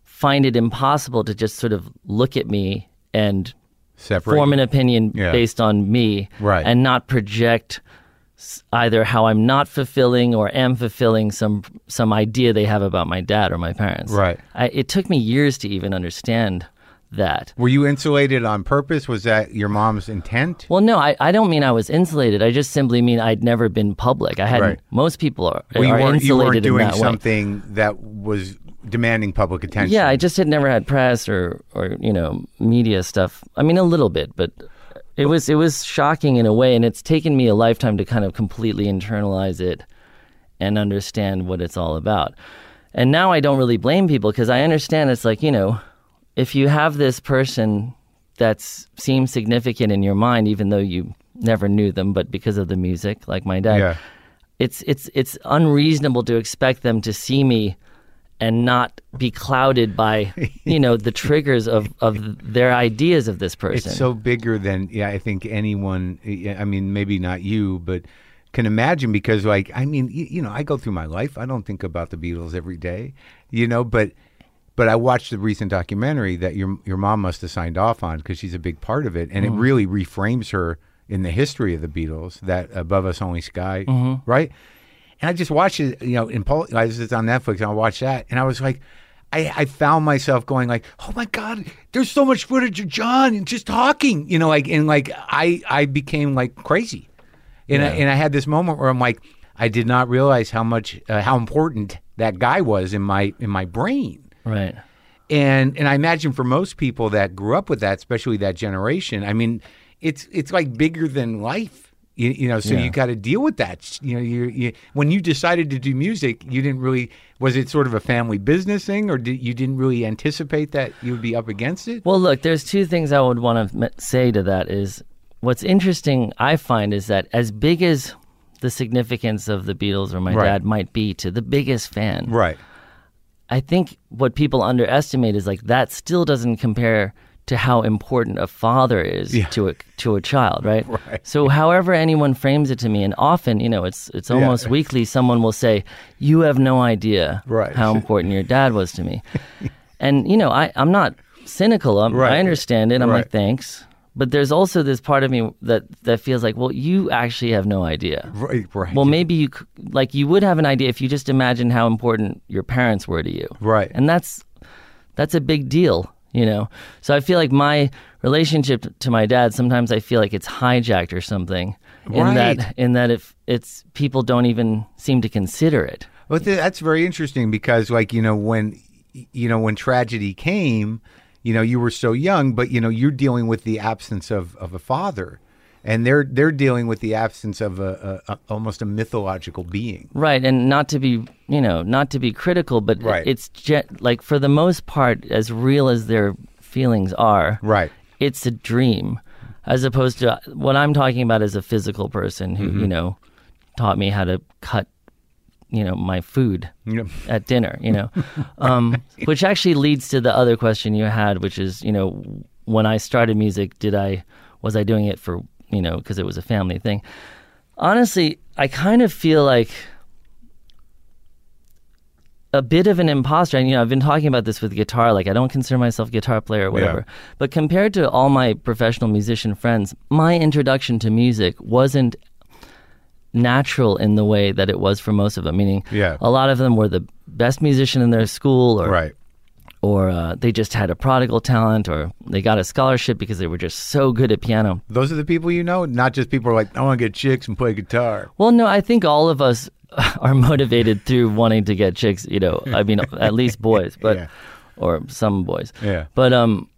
B: find it impossible to just sort of look at me and
A: Separate.
B: form an opinion
A: Yeah.
B: based on me
A: Right.
B: and not project either how I'm not fulfilling or am fulfilling some some idea they have about my dad or my parents.
A: Right.
B: I, it took me years to even understand that.
A: Were you insulated on purpose? Was that your mom's intent?
B: Well, no, I, I don't mean I was insulated. I just simply mean I'd never been public. I hadn't.
A: Right.
B: Most people are,
A: Well, you
B: are
A: weren't, you weren't doing
B: in that way.
A: something that was demanding public attention.
B: Yeah, I just had never had press or or you know media stuff. I mean, a little bit, but it was it was shocking in a way, and it's taken me a lifetime to kind of completely internalize it and understand what it's all about. And now I don't really blame people because I understand it's like you know, if you have this person that seems significant in your mind, even though you never knew them, but because of the music, like my dad,
A: Yeah.
B: it's it's it's unreasonable to expect them to see me and not be clouded by you know the triggers of of their ideas of this person.
A: It's so bigger than yeah. I think anyone. I mean, maybe not you, but can imagine because like I mean, you, know, I go through my life. I don't think about the Beatles every day, you know, but but I watched the recent documentary that your your mom must have signed off on because she's a big part of it, and it mm-hmm. really reframes her in the history of the Beatles. That above us only sky, mm-hmm. right? And I just watched it, you know, in Pol- I was just on Netflix and I watched that, and I was like, I, I found myself going like, oh my god, there's so much footage of John and just talking, you know, like and like I I became like crazy, and I, and I had this moment where I'm like, I did not realize how much uh, how important that guy was in my in my brain.
B: right.
A: And and I imagine for most people that grew up with that, especially that generation, I mean, it's it's like bigger than life. You, you know, so
B: Yeah.
A: you got to deal with that. You know, you, you when you decided to do music, you didn't really was it sort of a family business thing, or did you didn't really anticipate that you would be up against it?
B: Well, look, there's two things I would want to say to that. Is what's interesting I find is that as big as the significance of the Beatles or my
A: Right.
B: dad might be to the biggest fan,
A: Right.
B: I think what people underestimate is like that still doesn't compare to how important a father is
A: Yeah.
B: to a to a child, right?
A: Right.
B: So however anyone frames it to me, and often, you know, it's it's almost weekly, someone will say, You have no idea
A: Right.
B: how important your dad was to me. and, you know, I, I'm not cynical. I'm,
A: Right.
B: I understand it. I'm like, thanks. But there's also this part of me that, that feels like, well, you actually have no idea.
A: Right. Right.
B: Well, maybe you like you would have an idea if you just imagine how important your parents were to you.
A: Right.
B: And that's that's a big deal, you know. So I feel like my relationship to my dad sometimes I feel like it's hijacked or something
A: right.
B: in that in that if it's people don't even seem to consider it.
A: Well, th- that's very interesting because, like, you know, when you know when tragedy came, you know, you were so young, but you know, you're dealing with the absence of, of a father, and they're they're dealing with the absence of a, a, a almost a mythological being.
B: Right, and not to be, you know, not to be critical, but
A: Right.
B: it's je- like for the most part as real as their feelings are.
A: Right.
B: it's a dream as opposed to what I'm talking about as a physical person who,
A: Mm-hmm.
B: you know, taught me how to cut, you know, my food
A: know,
B: at dinner, you know, um, which actually leads to the other question you had, which is, you know, when I started music, did I, was I doing it for, you know, because it was a family thing? Honestly, I kind of feel like a bit of an imposter. And, you know, I've been talking about this with guitar. Like, I don't consider myself a guitar player or whatever. But compared to all my professional musician friends, my introduction to music wasn't natural in the way that it was for most of them. Meaning,
A: Yeah.
B: a lot of them were the best musician in their school, or
A: right.
B: Or uh, they just had a prodigal talent, or they got a scholarship because they were just so good at piano.
A: Those are the people you know, not just people who are like, I want to get chicks and play guitar.
B: Well, no, I think all of us are motivated through wanting to get chicks. You know, I mean, at least boys, but
A: Yeah.
B: or some boys.
A: Yeah.
B: But um,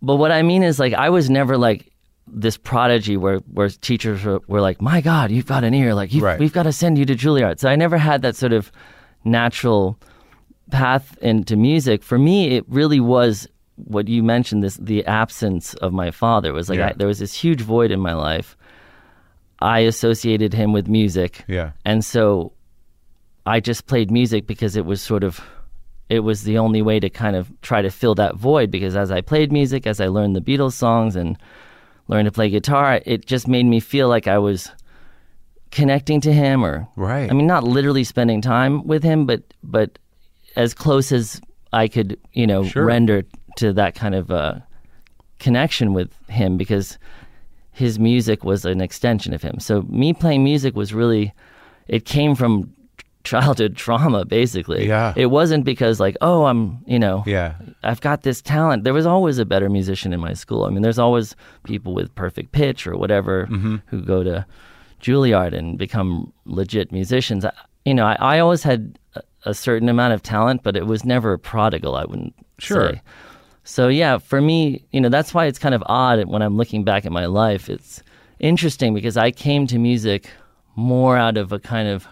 B: but what I mean is like I was never like this prodigy where where teachers were, were like, my God, you've got an ear. Like
A: Right.
B: we've got to send you to Juilliard. So I never had that sort of natural path into music. For me, it really was what you mentioned. This the absence of my father It was like
A: Yeah.
B: I, there was this huge void in my life. I associated him with music.
A: Yeah.
B: And so I just played music because it was sort of it was the only way to kind of try to fill that void because as I played music, as I learned the Beatles songs and learned to play guitar, it just made me feel like I was connecting to him or
A: Right.
B: I mean not literally spending time with him, but but as close as I could, you know,
A: Sure.
B: render to that kind of uh, connection with him because his music was an extension of him. So me playing music was really, it came from childhood trauma, basically.
A: Yeah.
B: It wasn't because like, oh, I'm, you know,
A: Yeah.
B: I've got this talent. There was always a better musician in my school. I mean, there's always people with perfect pitch or whatever
A: Mm-hmm.
B: who go to Juilliard and become legit musicians. I, you know, I, I always had a, certain amount of talent, but it was never prodigal. I wouldn't
A: Sure.
B: say. So yeah, for me, you know, that's why it's kind of odd when I'm looking back at my life. It's interesting because I came to music more out of a kind of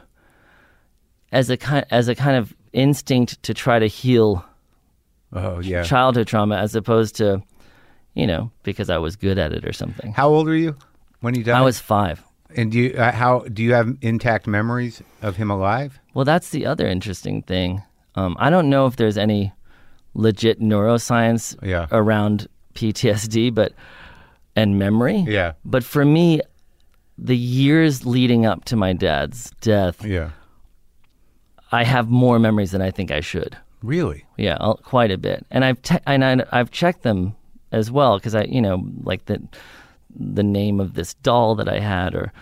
B: as a kind as a kind of instinct to try to heal
A: Oh yeah.
B: childhood trauma as opposed to, you know, because I was good at it or something.
A: How old were you when you died?
B: I was five.
A: And do you uh, how do you have intact memories of him alive?
B: Well, that's the other interesting thing. Um, I don't know if there's any legit neuroscience
A: Yeah.
B: around PTSD, but and memory.
A: Yeah.
B: But for me, the years leading up to my dad's death,
A: Yeah.
B: I have more memories than I think I should.
A: Really?
B: Yeah, I'll- quite a bit. And I've te- and I, I've checked them as well because I, you know, like the the name of this doll that I had or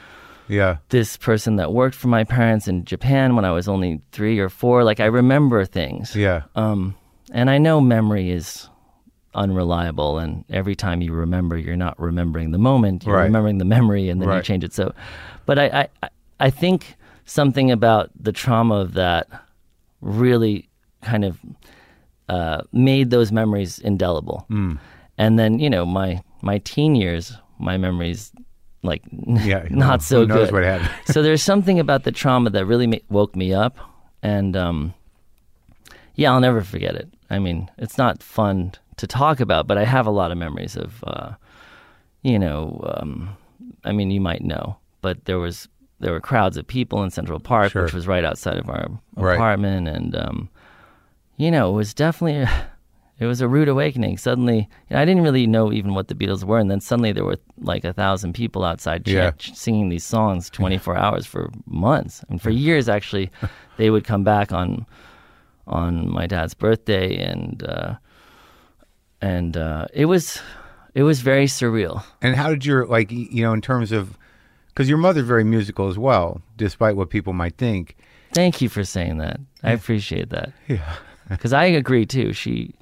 A: Yeah.
B: this person that worked for my parents in Japan when I was only three or four. Like I remember things.
A: Yeah.
B: Um, and I know memory is unreliable, and every time you remember, you're not remembering the moment. You're
A: Right.
B: remembering the memory, and then you change it. So, but I, I, I- I think something about the trauma of that really kind of uh, made those memories indelible.
A: Mm.
B: And then you know my my teen years, my memories like
A: Yeah.
B: not
A: Who
B: so
A: knows
B: good.
A: what happened?
B: so there's something about the trauma that really ma- woke me up, and um, yeah, I'll never forget it. I mean, it's not fun to talk about, but I have a lot of memories of, uh, you know, um, I mean, you might know, but there was there were crowds of people in Central Park,
A: Sure.
B: which was right outside of our
A: Right.
B: apartment, and um, you know, it was definitely. A, it was a rude awakening. Suddenly, I didn't really know even what the Beatles were, and then suddenly there were like a thousand people outside
A: Yeah.
B: singing these songs 24 hours for months and for years. Actually, they would come back on on my dad's birthday, and uh, and uh, it was it was very surreal.
A: And how did your like you know in terms of because your mother's very musical as well, despite what people might think.
B: Thank you for saying that. I appreciate that.
A: Yeah.
B: because I agree too. She,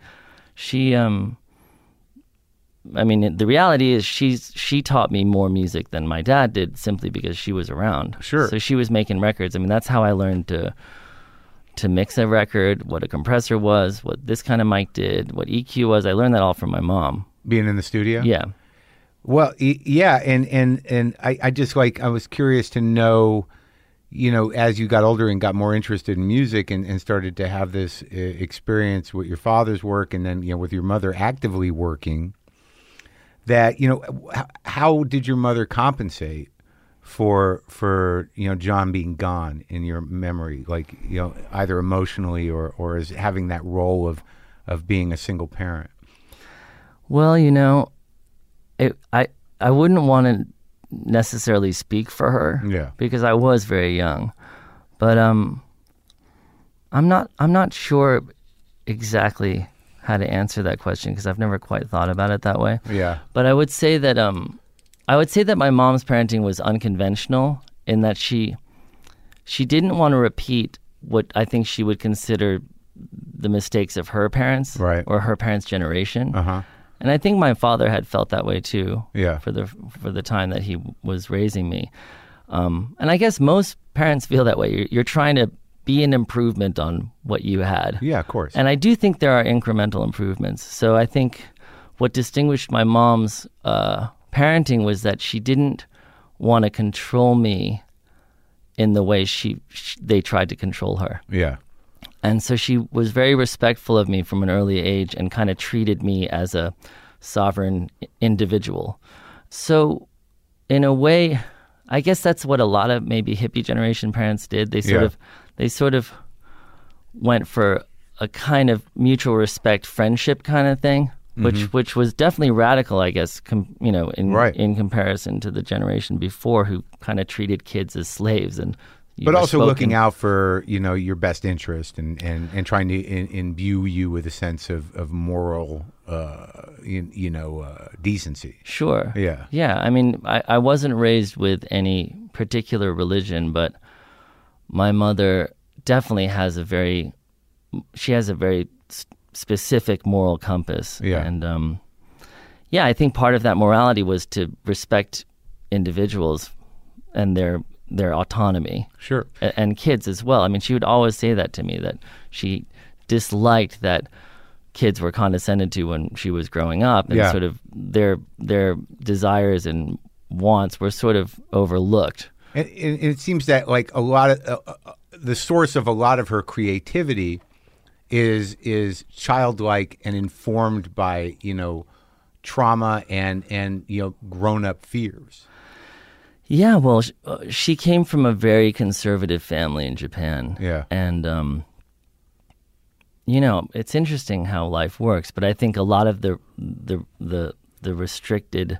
B: she, um, I mean, the reality is she's she taught me more music than my dad did simply because she was around.
A: Sure.
B: So she was making records. I mean, that's how I learned to to mix a record, what a compressor was, what this kind of mic did, what EQ was. I learned that all from my mom.
A: Being in the studio.
B: Yeah.
A: Well, yeah, and and and I, I just like I was curious to know, you know, as you got older and got more interested in music and, and started to have this uh, experience with your father's work and then you know with your mother actively working, that you know, how, how did your mother compensate for for you know John being gone in your memory, like you know either emotionally or or as having that role of of being a single parent.
B: Well, you know, it, I I wouldn't want to necessarily speak for her.
A: Yeah.
B: Because I was very young, but um, I'm not I'm not sure exactly how to answer that question because I've never quite thought about it that way.
A: Yeah.
B: But I would say that um, I would say that my mom's parenting was unconventional in that she she didn't want to repeat what I think she would consider the mistakes of her parents
A: Right.
B: or her parents' generation.
A: Uh huh.
B: And I think my father had felt that way too.
A: Yeah.
B: For the for the time that he was raising me, um, and I guess most parents feel that way. You're, you're trying to be an improvement on what you had.
A: Yeah, of course.
B: And I do think there are incremental improvements. So I think what distinguished my mom's uh, parenting was that she didn't want to control me in the way she, sh they tried to control her.
A: yeah.
B: And so she was very respectful of me from an early age and kind of treated me as a sovereign individual. So, in a way, I guess that's what a lot of maybe hippie generation parents did. They sort
A: Yeah.
B: of, they sort of went for a kind of mutual respect, friendship kind of thing, mm-hmm. which which was definitely radical, I guess. Com- you know, in
A: Right.
B: in comparison to the generation before, who kind of treated kids as slaves and.
A: But also
B: spoken-
A: looking out for you know your best interest and and, and trying to in, imbue you with a sense of, of moral uh, you, you know uh, decency.
B: Sure.
A: Yeah.
B: Yeah. I mean, I, I wasn't raised with any particular religion, but my mother definitely has a very she has a very specific moral compass.
A: Yeah.
B: And um, yeah, I think part of that morality was to respect individuals and their their autonomy
A: Sure.
B: a- and kids as well. I mean, she would always say that to me that she disliked that kids were condescended to when she was growing up, and
A: Yeah.
B: sort of their their desires and wants were sort of overlooked.
A: And, and it seems that like a lot of uh, uh, the source of a lot of her creativity is is childlike and informed by you know trauma and and you know grown up fears.
B: Yeah, well, sh- uh, she came from a very conservative family in Japan.
A: Yeah.
B: And, um, you know, it's interesting how life works, but I think a lot of the, the, the, the restricted,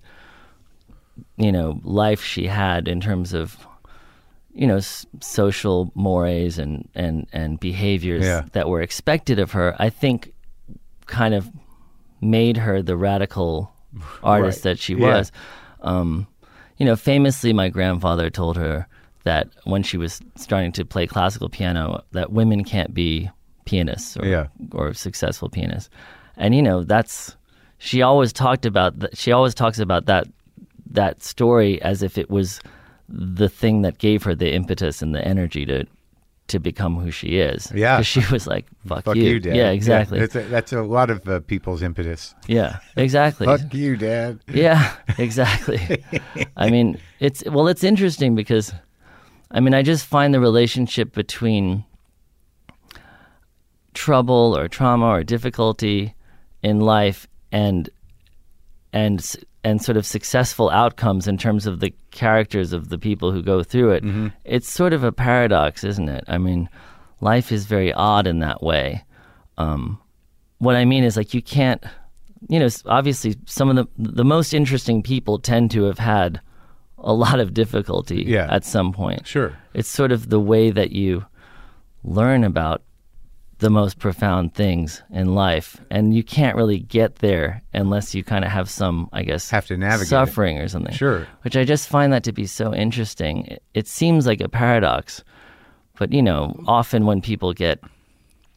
B: you know, life she had in terms of, you know, s- social mores and, and, and behaviors
A: Yeah.
B: that were expected of her, I think kind of made her the radical artist
A: Right.
B: that she
A: Yeah.
B: was. Um, you know, famously, my grandfather told her that when she was starting to play classical piano, that women can't be pianists or,
A: Yeah.
B: or successful pianists. And you know, that's she always talked about. That, she always talks about that that story as if it was the thing that gave her the impetus and the energy to to become who she is.
A: Yeah.
B: because she was like, "Fuck,
A: Fuck
B: you,
A: you, Dad.
B: Yeah, exactly.
A: that's, a, that's a lot of uh, people's impetus.
B: Yeah, exactly.
A: Fuck you, Dad.
B: Yeah, exactly. I mean, it's well, it's interesting because, I mean, I just find the relationship between trouble or trauma or difficulty in life and and and sort of successful outcomes in terms of the characters of the people who go through it. It's sort of a paradox, isn't it? I mean, life is very odd in that way. Um, what I mean is like you can't you know, obviously, some of the the most interesting people tend to have had a lot of difficulty
A: Yeah.
B: at some point.
A: Sure.
B: It's sort of the way that you learn about the most profound things in life and you can't really get there unless you kind of have some I guess
A: Have to navigate it.
B: suffering or something.
A: Sure.
B: Which I just find that to be so interesting. It, it seems like a paradox, but you know, often when people get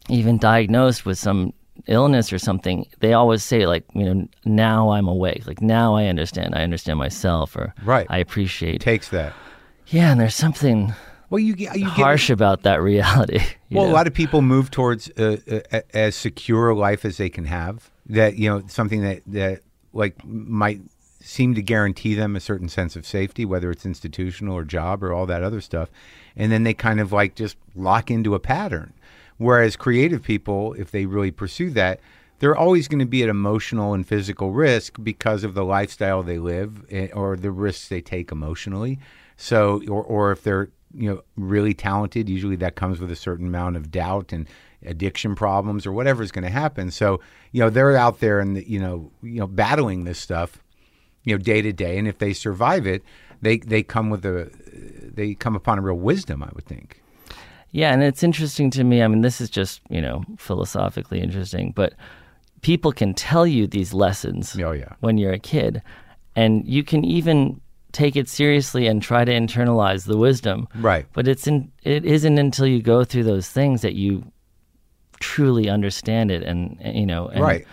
B: even diagnosed with some illness or something, they always say like, you know, now I'm awake. Like now I understand. I understand myself or
A: Right.
B: I appreciate.
A: It takes that.
B: yeah, and there's something
A: Well, you get you
B: harsh about that reality.
A: Well,
B: know?
A: a lot of people move towards uh, uh, as secure a life as they can have. That you know, something that that like might seem to guarantee them a certain sense of safety, whether it's institutional or job or all that other stuff, and then they kind of like just lock into a pattern. Whereas creative people, if they really pursue that, they're always going to be at emotional and physical risk because of the lifestyle they live eh, or the risks they take emotionally. So, or, or if they're you know really talented, usually that comes with a certain amount of doubt and addiction problems or whatever is going to happen. So, you know, they're out there and you know, you know, battling this stuff, you know, day to day, and if they survive it, they they come with a they come upon a real wisdom, I would think.
B: Yeah, and it's interesting to me. I mean, this is just, you know, philosophically interesting, but people can tell you these lessons
A: Oh, yeah.
B: when you're a kid, and you can even take it seriously and try to internalize the wisdom.
A: Right.
B: But it's in, it isn't until you go through those things that you truly understand it and, and, you know, and,
A: right.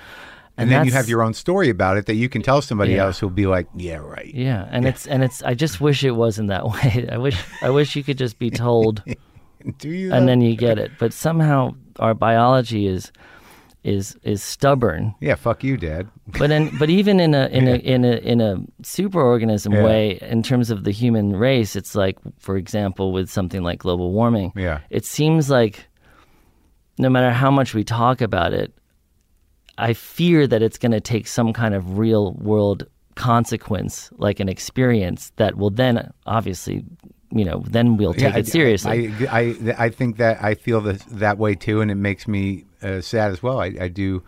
A: And,
B: and
A: then you have your own story about it that you can tell somebody
B: Yeah.
A: else who'll be like, "Yeah, right."
B: Yeah, and it's and it's I just wish it wasn't that way. I wish I wish you could just be told
A: Do you?
B: and then you get it. But somehow our biology is is is stubborn.
A: yeah, fuck you, Dad.
B: But in but even in a in a in a in a superorganism
A: Yeah.
B: way, in terms of the human race, it's like, for example, with something like global warming.
A: Yeah.
B: It seems like no matter how much we talk about it, I fear that it's going to take some kind of real world consequence, like an experience that will then obviously, you know, then we'll take
A: Yeah,
B: it seriously.
A: I, I, I think that I feel this, that way too, and it makes me uh, sad as well. I, I do.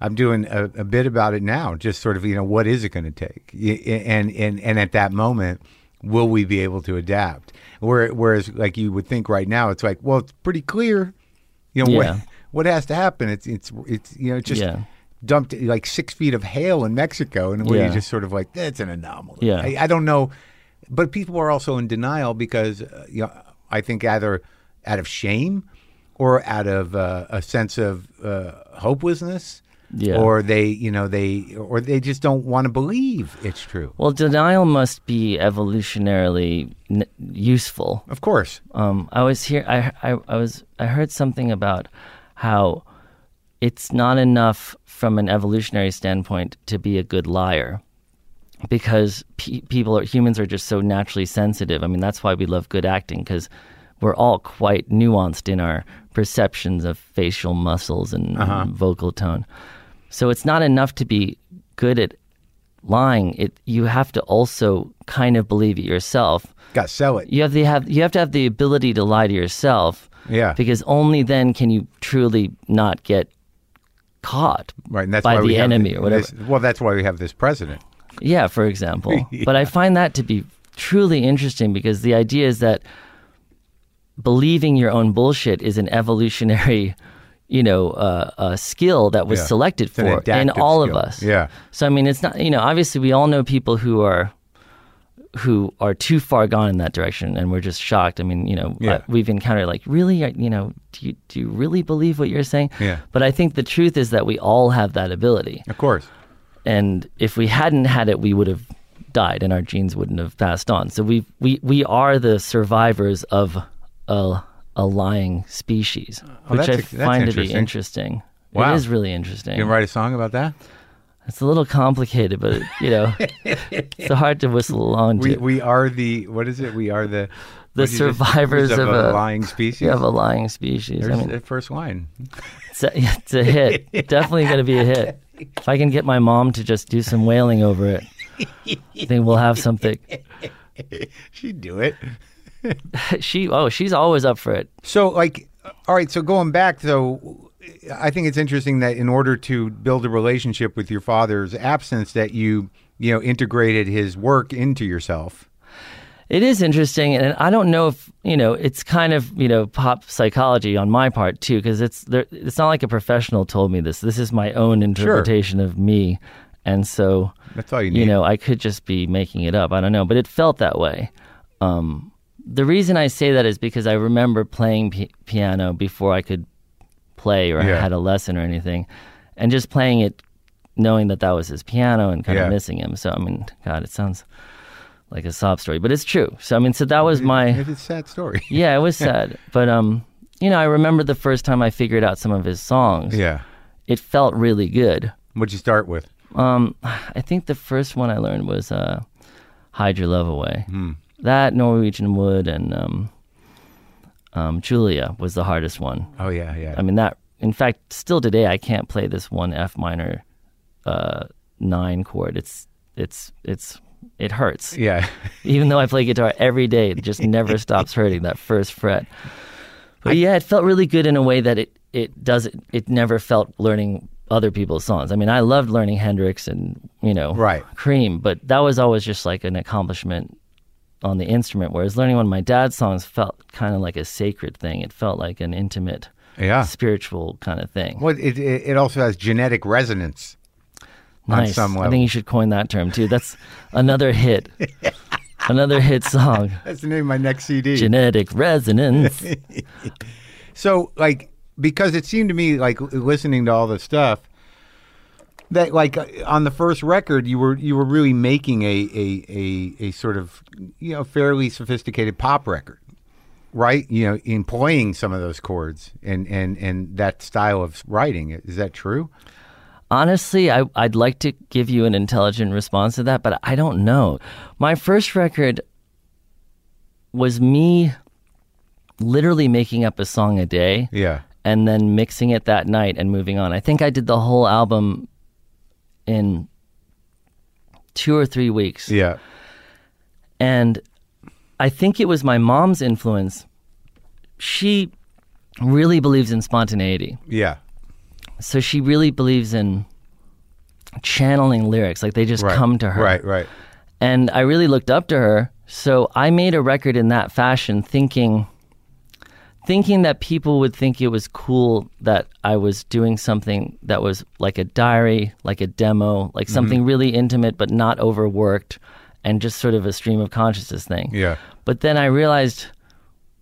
A: I'm doing a, a bit about it now. Just sort of, you know, what is it going to take? And and and at that moment, will we be able to adapt? Whereas, like you would think right now, it's like, well, it's pretty clear. You know
B: Yeah.
A: what what has to happen. It's it's it's you know just
B: Yeah.
A: dumped like six feet of hail in Mexico, and where
B: Yeah.
A: you just sort of like that's an anomaly.
B: Yeah.
A: I, I don't know, but people are also in denial because uh, you know I think either out of shame or out of uh, a sense of uh, hopelessness.
B: Yeah.
A: Or they, you know, they, or they just don't want to believe it's true.
B: Well, denial must be evolutionarily n- useful.
A: Of course.
B: Um, I was here. I, I I was I heard something about how it's not enough from an evolutionary standpoint to be a good liar, because pe- people are humans are just so naturally sensitive. I mean, that's why we love good acting because we're all quite nuanced in our perceptions of facial muscles and uh-huh. vocal tone. So it's not enough to be good at lying. It you have to also kind of believe it yourself
A: Got to sell it.
B: you have to have you have to have the ability to lie to yourself.
A: Yeah.
B: Because only then can you truly not get caught
A: Right. And that's
B: by
A: why
B: the enemy or whatever.
A: well, that's why we have this president.
B: Yeah, for example. But I find that to be truly interesting because the idea is that believing your own bullshit is an evolutionary, you know, uh, uh, skill that was
A: Yeah.
B: selected for in all
A: skill.
B: of us.
A: Yeah.
B: So I mean, it's not you know obviously we all know people who are who are too far gone in that direction, and we're just shocked. I mean, you know,
A: Yeah.
B: uh, we've encountered like really, uh, you know, do you do you really believe what you're saying?
A: Yeah.
B: But I think the truth is that we all have that ability,
A: Of course.
B: And if we hadn't had it, we would have died, and our genes wouldn't have passed on. So we we we are the survivors of a a lying species,
A: Oh,
B: which I find to be
A: interesting. Wow.
B: It is really interesting.
A: You can write a song about that?
B: It's a little complicated, but you know, it's hard to whistle along to.
A: We we are the what is it? We are the
B: the
A: you just-
B: survivors
A: of,
B: of
A: a, lying species.
B: Have a lying species.
A: There's
B: I mean,
A: the first line.
B: it's a, it's a hit. Definitely going to be a hit. If I can get my mom to just do some wailing over it, I think we'll have something.
A: She'd do it.
B: She oh, she's always up for it.
A: So like, all right. So going back though, I think it's interesting that in order to build a relationship with your father's absence, that you you know integrated his work into yourself.
B: It is interesting, and I don't know if you know. It's kind of you know pop psychology on my part too, because it's there. It's not like a professional told me this. This is my own interpretation of me, and so
A: That's all you need.
B: you know, I could just be making it up. I don't know, but it felt that way. Um, the reason I say that is because I remember playing pi- piano before I could play or
A: Yeah.
B: had a lesson or anything, and just playing it, knowing that that was his piano and kind
A: Yeah.
B: of missing him. So I mean, God, it sounds like a sob story, but it's true. So I mean, so that was my
A: It's a sad story.
B: yeah, it was sad, but um, you know, I remember the first time I figured out some of his songs.
A: yeah.
B: It felt really good.
A: What'd you start with?
B: Um, I think the first one I learned was uh, "Hide Your Love Away."
A: Hmm.
B: That Norwegian Wood and um, um, Julia was the hardest one.
A: Oh yeah, yeah.
B: I mean that. In fact, still today, I can't play this one F minor uh, nine chord. It's it's it's it hurts.
A: yeah.
B: Even though I play guitar every day, it just never stops hurting that first fret. But yeah, it felt really good in a way that it it does it. Never felt learning other people's songs. I mean, I loved learning Hendrix and you know
A: Right.
B: Cream, but that was always just like an accomplishment on the instrument. Whereas learning one of my dad's songs felt kind of like a sacred thing. It felt like an intimate,
A: Yeah.
B: spiritual kind of thing.
A: Well, it, it it also has genetic resonance on
B: nice.
A: some
B: I think you should coin that term too. That's another hit. another hit song.
A: That's the name of my next CD.
B: Genetic resonance.
A: So, like, because it seemed to me, like, listening to all this stuff, that like uh, on the first record, you were you were really making a a a, a sort of you know fairly sophisticated pop record, right? You know, employing some of those chords and and and that style of writing. Is that true?
B: Honestly, I, I'd like to give you an intelligent response to that, but I don't know. My first record was me literally making up a song a day
A: Yeah.
B: and then mixing it that night and moving on. I think I did the whole album in two or three weeks.
A: Yeah.
B: And I think it was my mom's influence. She really believes in spontaneity.
A: Yeah.
B: So she really believes in channeling lyrics, like they just
A: Right.
B: come to her.
A: Right. Right.
B: And I really looked up to her. So I made a record in that fashion, thinking thinking that people would think it was cool that I was doing something that was like a diary, like a demo, like mm-hmm. something really intimate but not overworked and just sort of a stream of consciousness thing.
A: Yeah.
B: But then I realized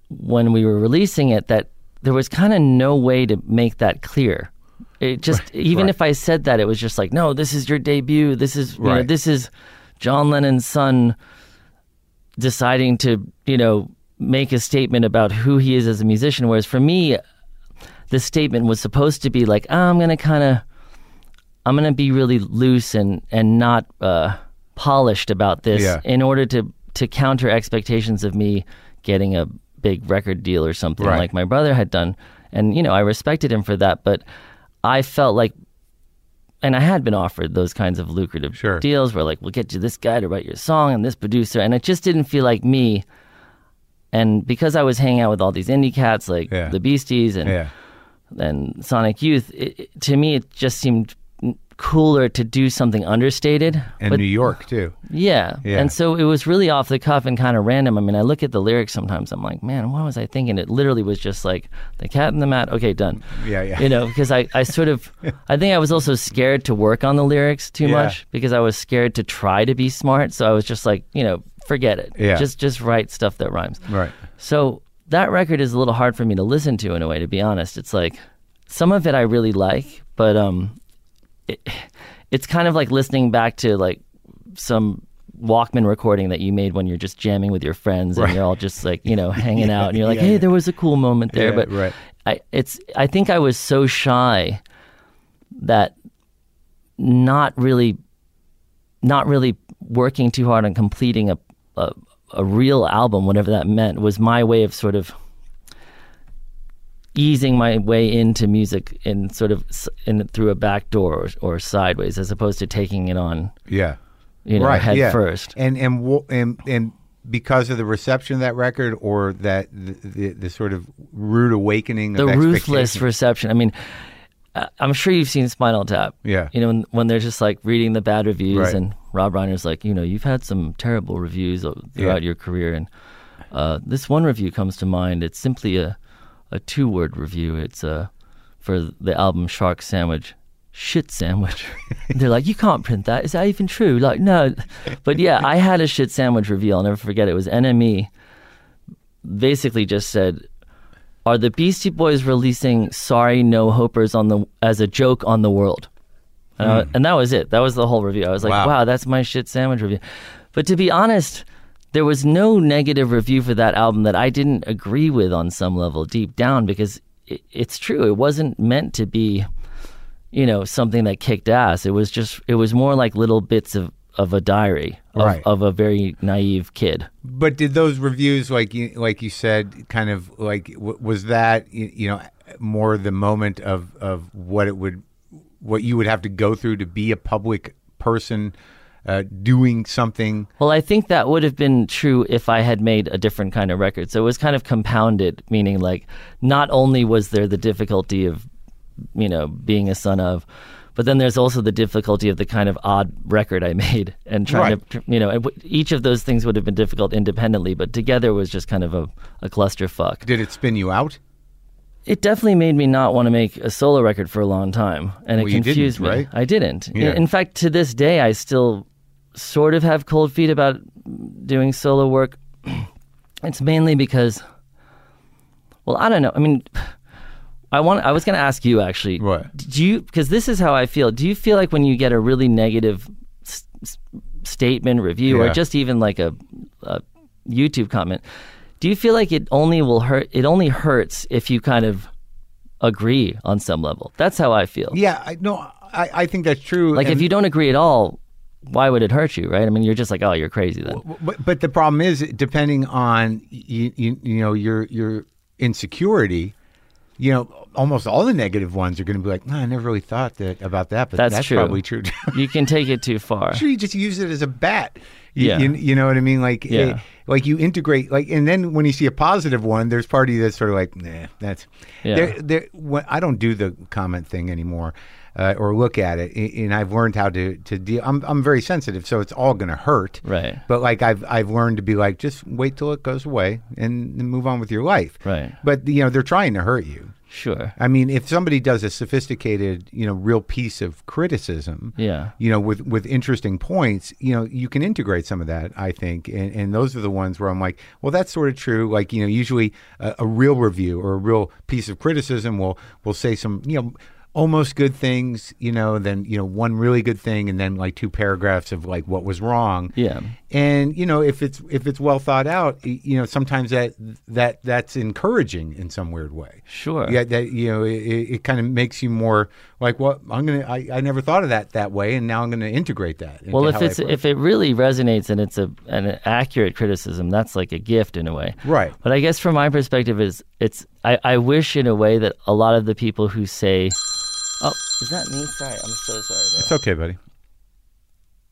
B: when we were releasing it that there was kind of no way to make that clear. It just even
A: right.
B: if I said that, it was just like, no, this is your debut. This is you know, this is John Lennon's son deciding to you know make a statement about who he is as a musician. Whereas for me, the statement was supposed to be like, oh, I'm gonna kind of, I'm gonna be really loose and and not uh, polished about this
A: Yeah.
B: in order to to counter expectations of me getting a big record deal or something
A: Right.
B: like my brother had done. And you know, I respected him for that, but I felt like and I had been offered those kinds of lucrative
A: Sure.
B: deals where like we'll get you this guy to write your song and this producer and it just didn't feel like me. And because I was hanging out with all these indie cats like
A: Yeah.
B: the Beasties and
A: Yeah.
B: and Sonic Youth, it, it- to me it just seemed cooler to do something understated.
A: And
B: but
A: New York too.
B: yeah.
A: Yeah.
B: And so it was really off the cuff and kind of random. I mean, I look at the lyrics sometimes. I'm like, man, what was I thinking? It literally was just like the cat in the mat. Okay, done.
A: Yeah, yeah.
B: You know, because I, I sort of, I think I was also scared to work on the lyrics too
A: Yeah.
B: much because I was scared to try to be smart. So I was just like, you know, forget it.
A: Yeah.
B: Just just write stuff that rhymes.
A: Right.
B: So that record is a little hard for me to listen to in a way, to be honest. It's like some of it I really like, but um, it, it's kind of like listening back to like some Walkman recording that you made when you're just jamming with your friends and
A: Right.
B: you're all just like you know hanging out and you're like,
A: yeah,
B: hey,
A: yeah.
B: there was a cool moment there,
A: Yeah,
B: but
A: right.
B: I it's I think I was so shy that not really not really working too hard on completing a, a a real album, whatever that meant, was my way of sort of easing my way into music in sort of in through a back door or, or sideways, as opposed to taking it on,
A: Yeah.
B: you know,
A: right.
B: head
A: yeah.
B: first.
A: And and and and because of the reception of that record, or that the, the, the sort of rude awakening of
B: the
A: ruthless
B: reception. I mean, I'm sure you've seen Spinal Tap.
A: Yeah.
B: You know, when, when they're just like reading the bad reviews,
A: Right.
B: and Rob Reiner's like, you know, you've had some terrible reviews throughout
A: Yeah.
B: your career, and uh, this one review comes to mind. It's simply a a two word review. It's uh, for the album Shark Sandwich. Shit sandwich. They're like, you can't print that. Is that even true? Like, no. But yeah, I had a shit sandwich review. I'll never forget. It was NME. Basically, just said, are the Beastie Boys releasing "Sorry No Hopers" on the as a joke on the world? And, I- and that was it. That was the whole review. I was like,
A: Wow.
B: wow, that's my shit sandwich review. But to be honest, there was no negative review for that album that I didn't agree with on some level deep down because it, it's true. It wasn't meant to be, you know, something that kicked ass. It was just, it was more like little bits of, of a diary of,
A: Right.
B: of a very naive kid.
A: But did those reviews, like you like you said, kind of like w- was that you know more the moment of of what it would what you would have to go through to be a public person uh, doing something?
B: Well, I think that would have been true if I had made a different kind of record. So it was kind of compounded, meaning like not only was there the difficulty of, you know, being a son of, but then there's also the difficulty of the kind of odd record I made and trying to, you know, each of those things would have been difficult independently, but together was just kind of a, a clusterfuck.
A: Did it spin you out?
B: It definitely made me not want to make a solo record for a long time, and
A: Well,
B: it confused me.
A: right?
B: I didn't.
A: Yeah.
B: In fact, to this day, I still sort of have cold feet about doing solo work. It's mainly because, well, I don't know. I mean, I want. I was going to ask you actually.
A: Right.
B: Do you? Because this is how I feel. Do you feel like when you get a really negative s- s- statement, review, or just even like a, a YouTube comment, do you feel like it only will hurt? It only hurts if you kind of agree on some level. That's how I feel.
A: Yeah, I, no, I, I think that's true.
B: Like if you don't agree at all, why would it hurt you, right? I mean, you're just like, oh, you're crazy then.
A: But, but the problem is, depending on you, you, you know your your insecurity, you know, almost all the negative ones are going to be like, no, I never really thought that about that, but
B: That's
A: that's,
B: true.
A: probably true.
B: You can take it too far.
A: sure, you just use it as a bat. You,
B: Yeah.
A: you, you know what I mean? Like,
B: Yeah.
A: eh, like you integrate, like, and then when you see a positive one, there's party that's sort of like, nah, that's.
B: Yeah.
A: There, there. When, I don't do the comment thing anymore. Uh, or look at it, and I've learned how to to deal. I'm I'm very sensitive, so it's all going to hurt.
B: Right.
A: But like I've I've learned to be like, just wait till it goes away and, and move on with your life.
B: Right.
A: But you know, they're trying to hurt you.
B: Sure.
A: I mean, if somebody does a sophisticated, you know, real piece of criticism,
B: Yeah.
A: you know, with with interesting points, you know, you can integrate some of that. I think, and, and those are the ones where I'm like, well, that's sort of true. Like, you know, usually a, a real review or a real piece of criticism will will say some, you know. Almost good things, you know, then you know one really good thing, and then like two paragraphs of like what was wrong.
B: Yeah.
A: And you know, if it's if it's well thought out, you know, sometimes that that that's encouraging in some weird way.
B: Sure.
A: Yeah, that you know, it, it kind of makes you more like, what I'm gonna. I, I never thought of that that way, and now I'm gonna integrate that.
B: Well, if it's if it really resonates and it's a an accurate criticism, that's like a gift in a way.
A: Right.
B: But I guess from my perspective is it's I, I wish in a way that a lot of the people who say, "Oh, is that me? Sorry, I'm so sorry." Bro.
A: It's okay, buddy.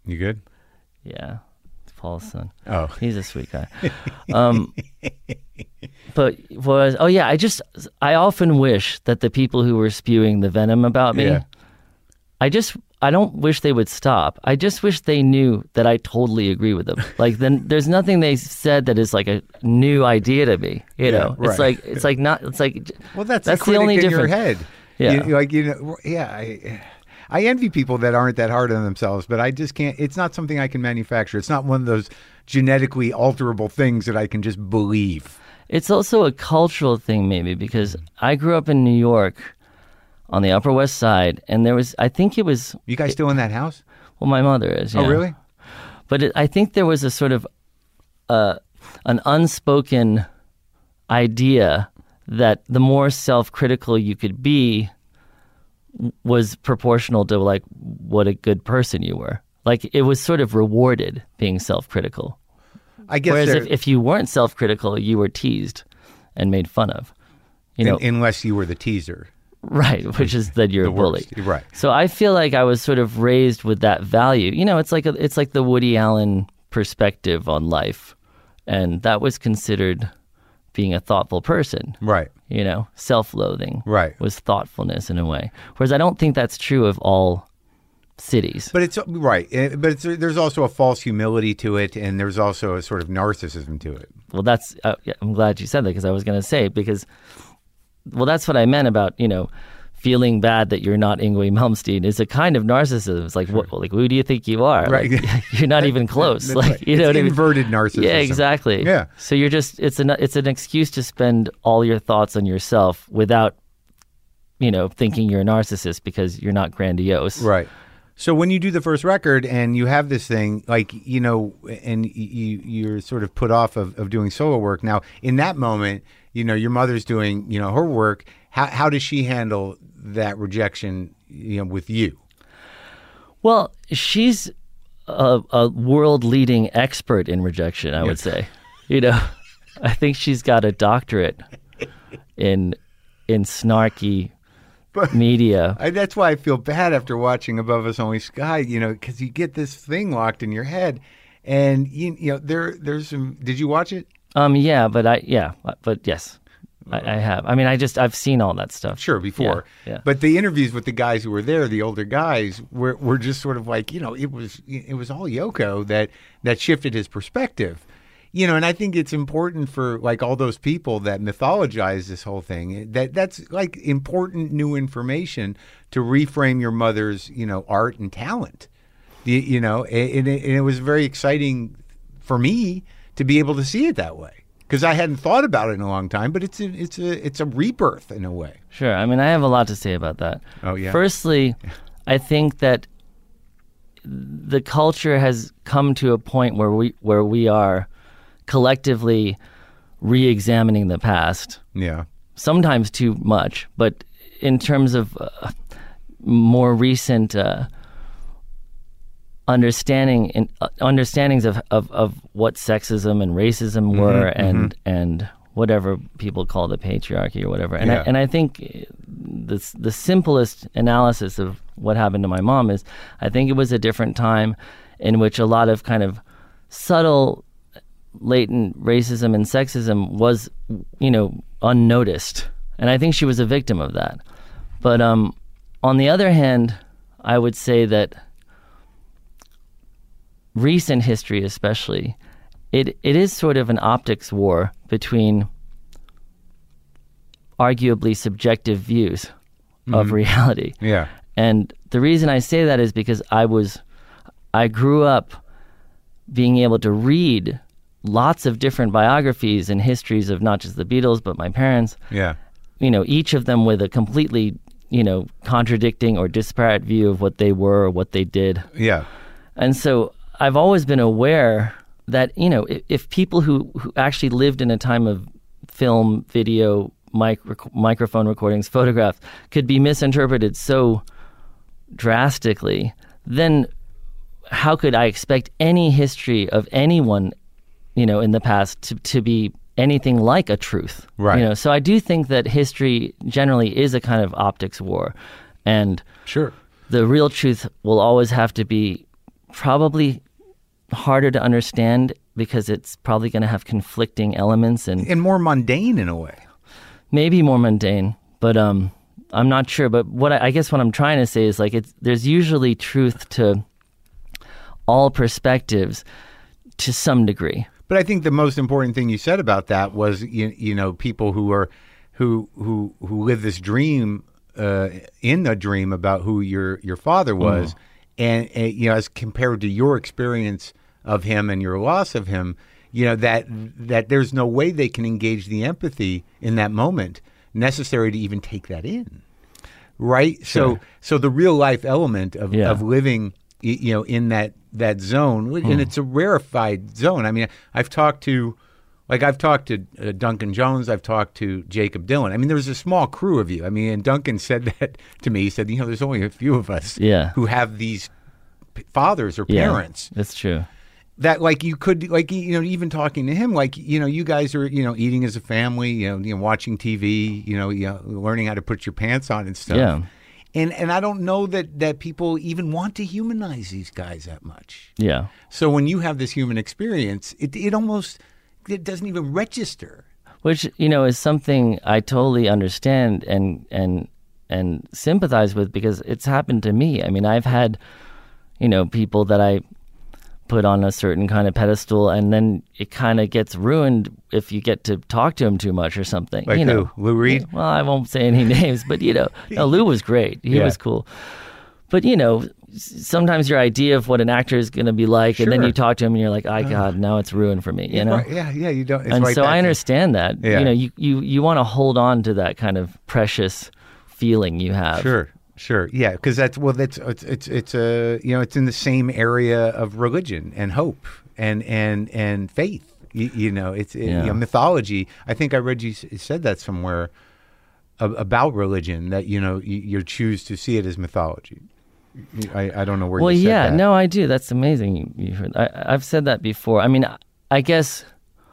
A: You good?
B: Yeah, it's Paul's son.
A: Oh.
B: he's a sweet guy. Um, but was oh yeah, I just I often wish that the people who were spewing the venom about me,
A: Yeah.
B: I just I don't wish they would stop. I just wish they knew that I totally agree with them. Like then there's nothing they said that is like a new idea to me. You
A: Yeah,
B: know,
A: right.
B: it's like it's like not. It's like
A: Well, that's,
B: that's
A: the,
B: only
A: in
B: difference.
A: your head.
B: Yeah.
A: You- like you know, yeah. I, I envy people that aren't that hard on themselves, but I just can't. It's not something I can manufacture. It's not one of those genetically alterable things that I can just believe.
B: It's also a cultural thing, maybe, because I grew up in New York on the Upper West Side, and there was, I think it was,
A: You guys still in that house?
B: well, my mother is.
A: Oh, really?
B: But it, I think there was a sort of uh, an unspoken idea that the more self-critical you could be was proportional to like what a good person you were. Like it was sort of rewarded being self-critical.
A: I guess
B: Whereas if, if you weren't self-critical, you were teased and made fun of. You know,
A: un- unless you were the teaser.
B: Right, which is that you're
A: The
B: a bully.
A: worst, right.
B: So I feel like I was sort of raised with that value. You know, it's like a, it's like the Woody Allen perspective on life, and that was considered being a thoughtful person.
A: Right.
B: You know, self-loathing
A: Right.
B: was thoughtfulness in a way. Whereas I don't think that's true of all cities.
A: But it's right. eh, But it's, there's also a false humility to it, and there's also a sort of narcissism to it.
B: well, that's uh, I'm glad you said that because I was going to say because well, that's what I meant about you know feeling bad that you're not Yngwie Malmsteen is a kind of narcissism. It's like what like who do you think you are?
A: Right.
B: Like, you're not even close.
A: That's
B: like
A: right.
B: you know
A: It's
B: what I mean?
A: inverted narcissism.
B: Yeah, exactly.
A: Yeah.
B: So you're just it's an it's an excuse to spend all your thoughts on yourself without you know thinking you're a narcissist because you're not grandiose.
A: Right. So when you do the first record and you have this thing, like you know, and you you're sort of put off of, of doing solo work. Now, in that moment, you know, your mother's doing you know her work. How how does she handle that rejection? You know, with you.
B: Well, she's a, a world leading expert in rejection, I would say. You know, I think she's got a doctorate in in snarky media.
A: I, that's why I feel bad after watching Above Us Only Sky. You know, because you get this thing locked in your head, and you you know there there's some. Did you watch it?
B: Um, yeah, but I yeah, but yes, I, I have. I mean, I just I've seen all that stuff.
A: Sure, before.
B: Yeah, yeah.
A: But the interviews with the guys who were there, the older guys, were were just sort of like, you know, it was it was all Yoko that that shifted his perspective. You know, and I think it's important for like all those people that mythologize this whole thing. Eh, that that's like important new information to reframe your mother's, you know, art and talent. You, you know, and it, and it was very exciting for me to be able to see it that way because I hadn't thought about it in a long time. But it's a it's a it's a rebirth in a way.
B: Sure. I mean, I have a lot to say about that.
A: Oh, yeah?
B: Firstly, I think that the culture has come to a point where we where we are collectively re-examining the past.
A: Yeah.
B: Sometimes too much, but in terms of uh, more recent uh, understanding in, uh, understandings of, of, of what sexism and racism were and and whatever people call the patriarchy or whatever. And
A: Yeah.
B: I, and I think uh, the the simplest analysis of what happened to my mom is I think it was a different time in which a lot of kind of subtle latent racism and sexism was you know unnoticed. And I think she was a victim of that. But um on the other hand, I would say that recent history, especially, it it is sort of an optics war between arguably subjective views of mm-hmm. reality.
A: Yeah.
B: And the reason I say that is because I was, I grew up being able to read lots of different biographies and histories of not just the Beatles, but my parents,
A: Yeah.
B: you know, each of them with a completely, you know, contradicting or disparate view of what they were or what they did.
A: Yeah.
B: And so I've always been aware that, you know, if, if people who, who actually lived in a time of film, video, mic, rec- microphone recordings, photographs could be misinterpreted so drastically, then how could I expect any history of anyone, you know, in the past to, to be anything like a truth?
A: Right.
B: You know, so I do think that history generally is a kind of optics war. And
A: Sure.
B: the real truth will always have to be probably harder to understand because it's probably going to have conflicting elements and
A: And more mundane in a way.
B: maybe more mundane but um i'm not sure. But what I, I guess what i'm trying to say is like it's there's usually truth to all perspectives to some degree.
A: But I think the most important thing you said about that was you, you know people who are who who who live this dream uh, in a dream about who your your father was, and, and you know as compared to your experience of him and your loss of him, you know that that there's no way they can engage the empathy in that moment necessary to even take that in, right? So so the real life element of
B: Yeah.
A: of living you know in that that zone and hmm. it's a rarefied zone i mean i've talked to like i've talked to uh, duncan jones i've talked to jakob dylan. I mean there's a small crew of you. I mean and duncan said that to me. He said you know there's only a few of us
B: Yeah.
A: who have these p- fathers or
B: yeah.
A: parents.
B: That's true.
A: That like you could like you know even talking to him like you know you guys are you know eating as a family you know, you know watching tv you know, you know learning how to put your pants on and stuff.
B: Yeah.
A: and and i don't know that that people even want to humanize these guys that much.
B: Yeah.
A: So when you have this human experience, it it almost it doesn't even register.
B: which you know is something I totally understand and and and sympathize with because it's happened to me. I mean, I've had you know people that I put on a certain kind of pedestal, and then it kind of gets ruined if you get to talk to him too much or something.
A: Like
B: you know,
A: who? Lou Reed?
B: Well, I won't say any names, but you know, no, Lou was great. He
A: Yeah.
B: was cool. But you know, s- sometimes your idea of what an actor is going to be like, and then you talk to him, and you're like, "I God, now it's ruined for me." You know,
A: Right, yeah, yeah. You don't. It's
B: and
A: right
B: so I
A: to-
B: understand that.
A: Yeah.
B: You know, you, you, you want to hold on to that kind of precious feeling you have.
A: Sure, sure. Yeah, because that's well, that's it's it's it's a you know it's in the same area of religion and hope and and and faith. You, you know, it's it,
B: Yeah.
A: you know, mythology. I think I read you said that somewhere about religion that you know you, you choose to see it as mythology. I, I don't know where.
B: Well,
A: you said
B: yeah,
A: that.
B: no, I do. That's amazing. You, heard. I, I've said that before. I mean, I, I guess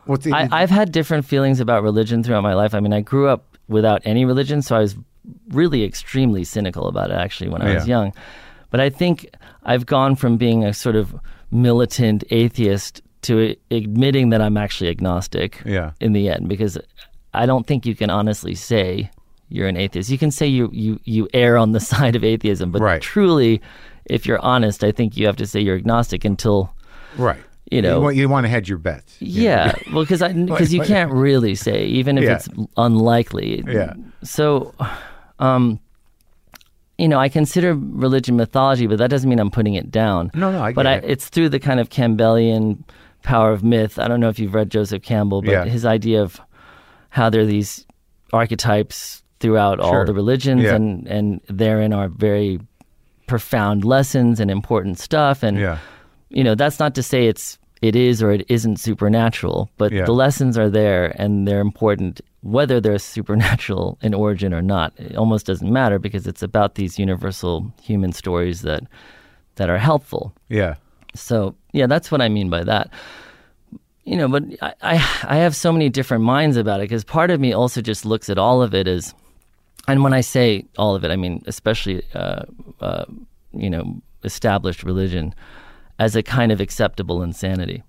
A: What's it,
B: I, I've had different feelings about religion throughout my life. I mean, I grew up without any religion, so I was really extremely cynical about it actually when I was young. But I think I've gone from being a sort of militant atheist to admitting that I'm actually agnostic
A: Yeah.
B: in the end because I don't think you can honestly say you're an atheist. You can say you you you err on the side of atheism, but
A: Right.
B: truly if you're honest, I think you have to say you're agnostic until
A: right.
B: you know-
A: you want, you want to hedge your bets.
B: yeah, well, because because you can't really say, even if
A: Yeah.
B: it's unlikely.
A: Yeah.
B: So, um, you know, I consider religion mythology, but that doesn't mean I'm putting it down.
A: No, no, I
B: But I,
A: it.
B: it's through the kind of Campbellian power of myth. I don't know if you've read Joseph Campbell, but
A: Yeah.
B: his idea of how there are these archetypes throughout all the religions,
A: Yeah.
B: and and therein are very profound lessons and important stuff. And
A: Yeah.
B: you know that's not to say it's it is or it isn't supernatural but
A: Yeah.
B: the lessons are there and they're important whether they're supernatural in origin or not it almost doesn't matter because it's about these universal human stories that that are helpful
A: Yeah.
B: so yeah that's what i mean by that you know but i i, I have so many different minds about it because part of me also just looks at all of it as and when I say all of it, I mean especially uh, uh, you know established religion as a kind of acceptable insanity.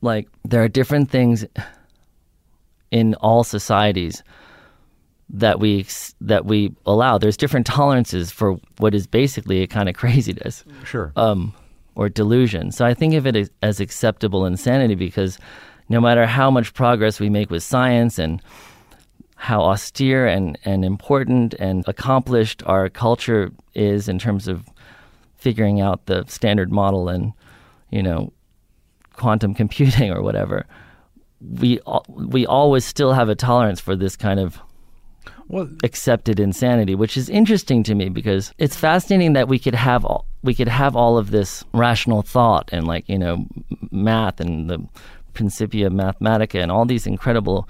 B: Like there are different things in all societies that we that we allow. There's different tolerances for what is basically a kind of craziness
A: Sure.
B: um, or delusion. So I think of it as, as acceptable insanity because no matter how much progress we make with science and how austere and, and important and accomplished our culture is in terms of figuring out the standard model and you know quantum computing or whatever. We we always still have a tolerance for this kind of
A: well,
B: accepted insanity, which is interesting to me because it's fascinating that we could have all, we could have all of this rational thought and like you know math and the Principia Mathematica and all these incredible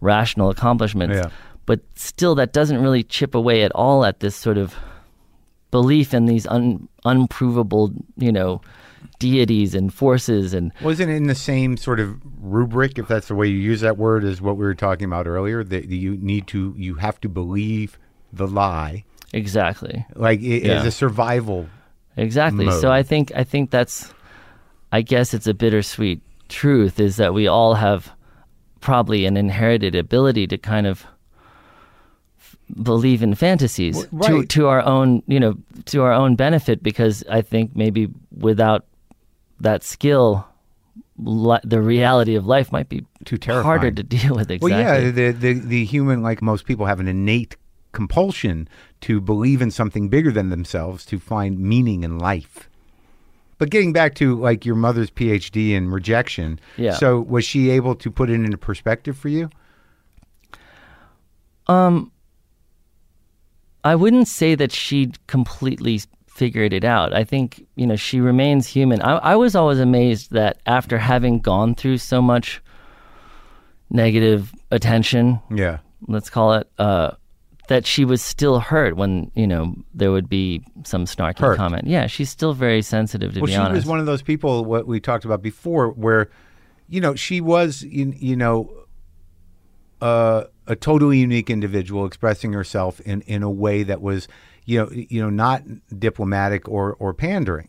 B: rational accomplishments,
A: Yeah.
B: but still that doesn't really chip away at all at this sort of belief in these un, unprovable you know deities and forces and
A: Wasn't it in the same sort of rubric, if that's the way you use that word, as what we were talking about earlier? That you need to, you have to believe the lie,
B: exactly
A: like it,
B: Yeah.
A: as a survival.
B: Exactly.
A: mode.
B: So I think I think that's I guess it's a bittersweet truth is that we all have probably an inherited ability to kind of believe in fantasies
A: W-
B: to to our own, you know, to our own benefit because I think maybe without that skill li- the reality of life might be
A: Too terrifying.
B: harder to deal with exactly.
A: Well, yeah, the, the the human, like most people, have an innate compulsion to believe in something bigger than themselves to find meaning in life. But getting back to like your mother's PhD in rejection,
B: Yeah.
A: So was she able to put it into perspective for you?
B: Um, I wouldn't say that she completely figured it out. I think you know she remains human. I, I was always amazed that after having gone through so much negative attention,
A: Yeah.
B: let's call it, uh, that she was still hurt when you know there would be some snarky
A: Hurt.
B: comment. Yeah, she's still very sensitive to
A: Well,
B: be
A: she
B: honest.
A: was one of those people. What we talked about before, where you know she was, you, you know, uh, a totally unique individual expressing herself in in a way that was, you know, you know, not diplomatic or or pandering.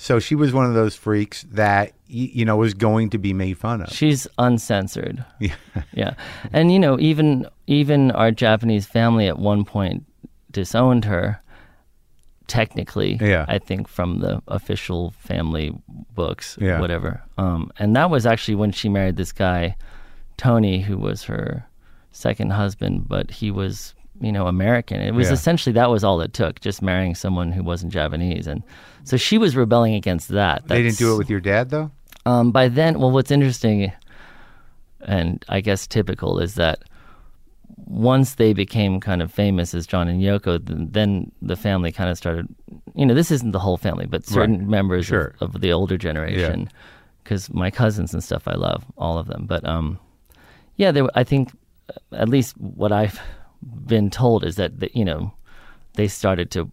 A: So she was one of those freaks that you know was going to be made fun of.
B: She's uncensored.
A: Yeah.
B: yeah, and you know, even even our Japanese family at one point disowned her. Technically,
A: Yeah.
B: I think from the official family books,
A: Yeah.
B: whatever. Um, and that was actually when she married this guy, Tony, who was her second husband, but he was, you know, American. It was
A: Yeah.
B: essentially that was all it took, just marrying someone who wasn't Japanese, and so she was rebelling against that.
A: They didn't do it with your dad though.
B: um, by then, well, what's interesting and I guess typical is that once they became kind of famous as John and Yoko, then the family kind of started. You know, this isn't the whole family, but certain
A: Right.
B: members
A: Sure.
B: of, of the older generation. Because my cousins and stuff, I love all of them. But um, yeah, there. I think at least what I've been told is that the, you know they started to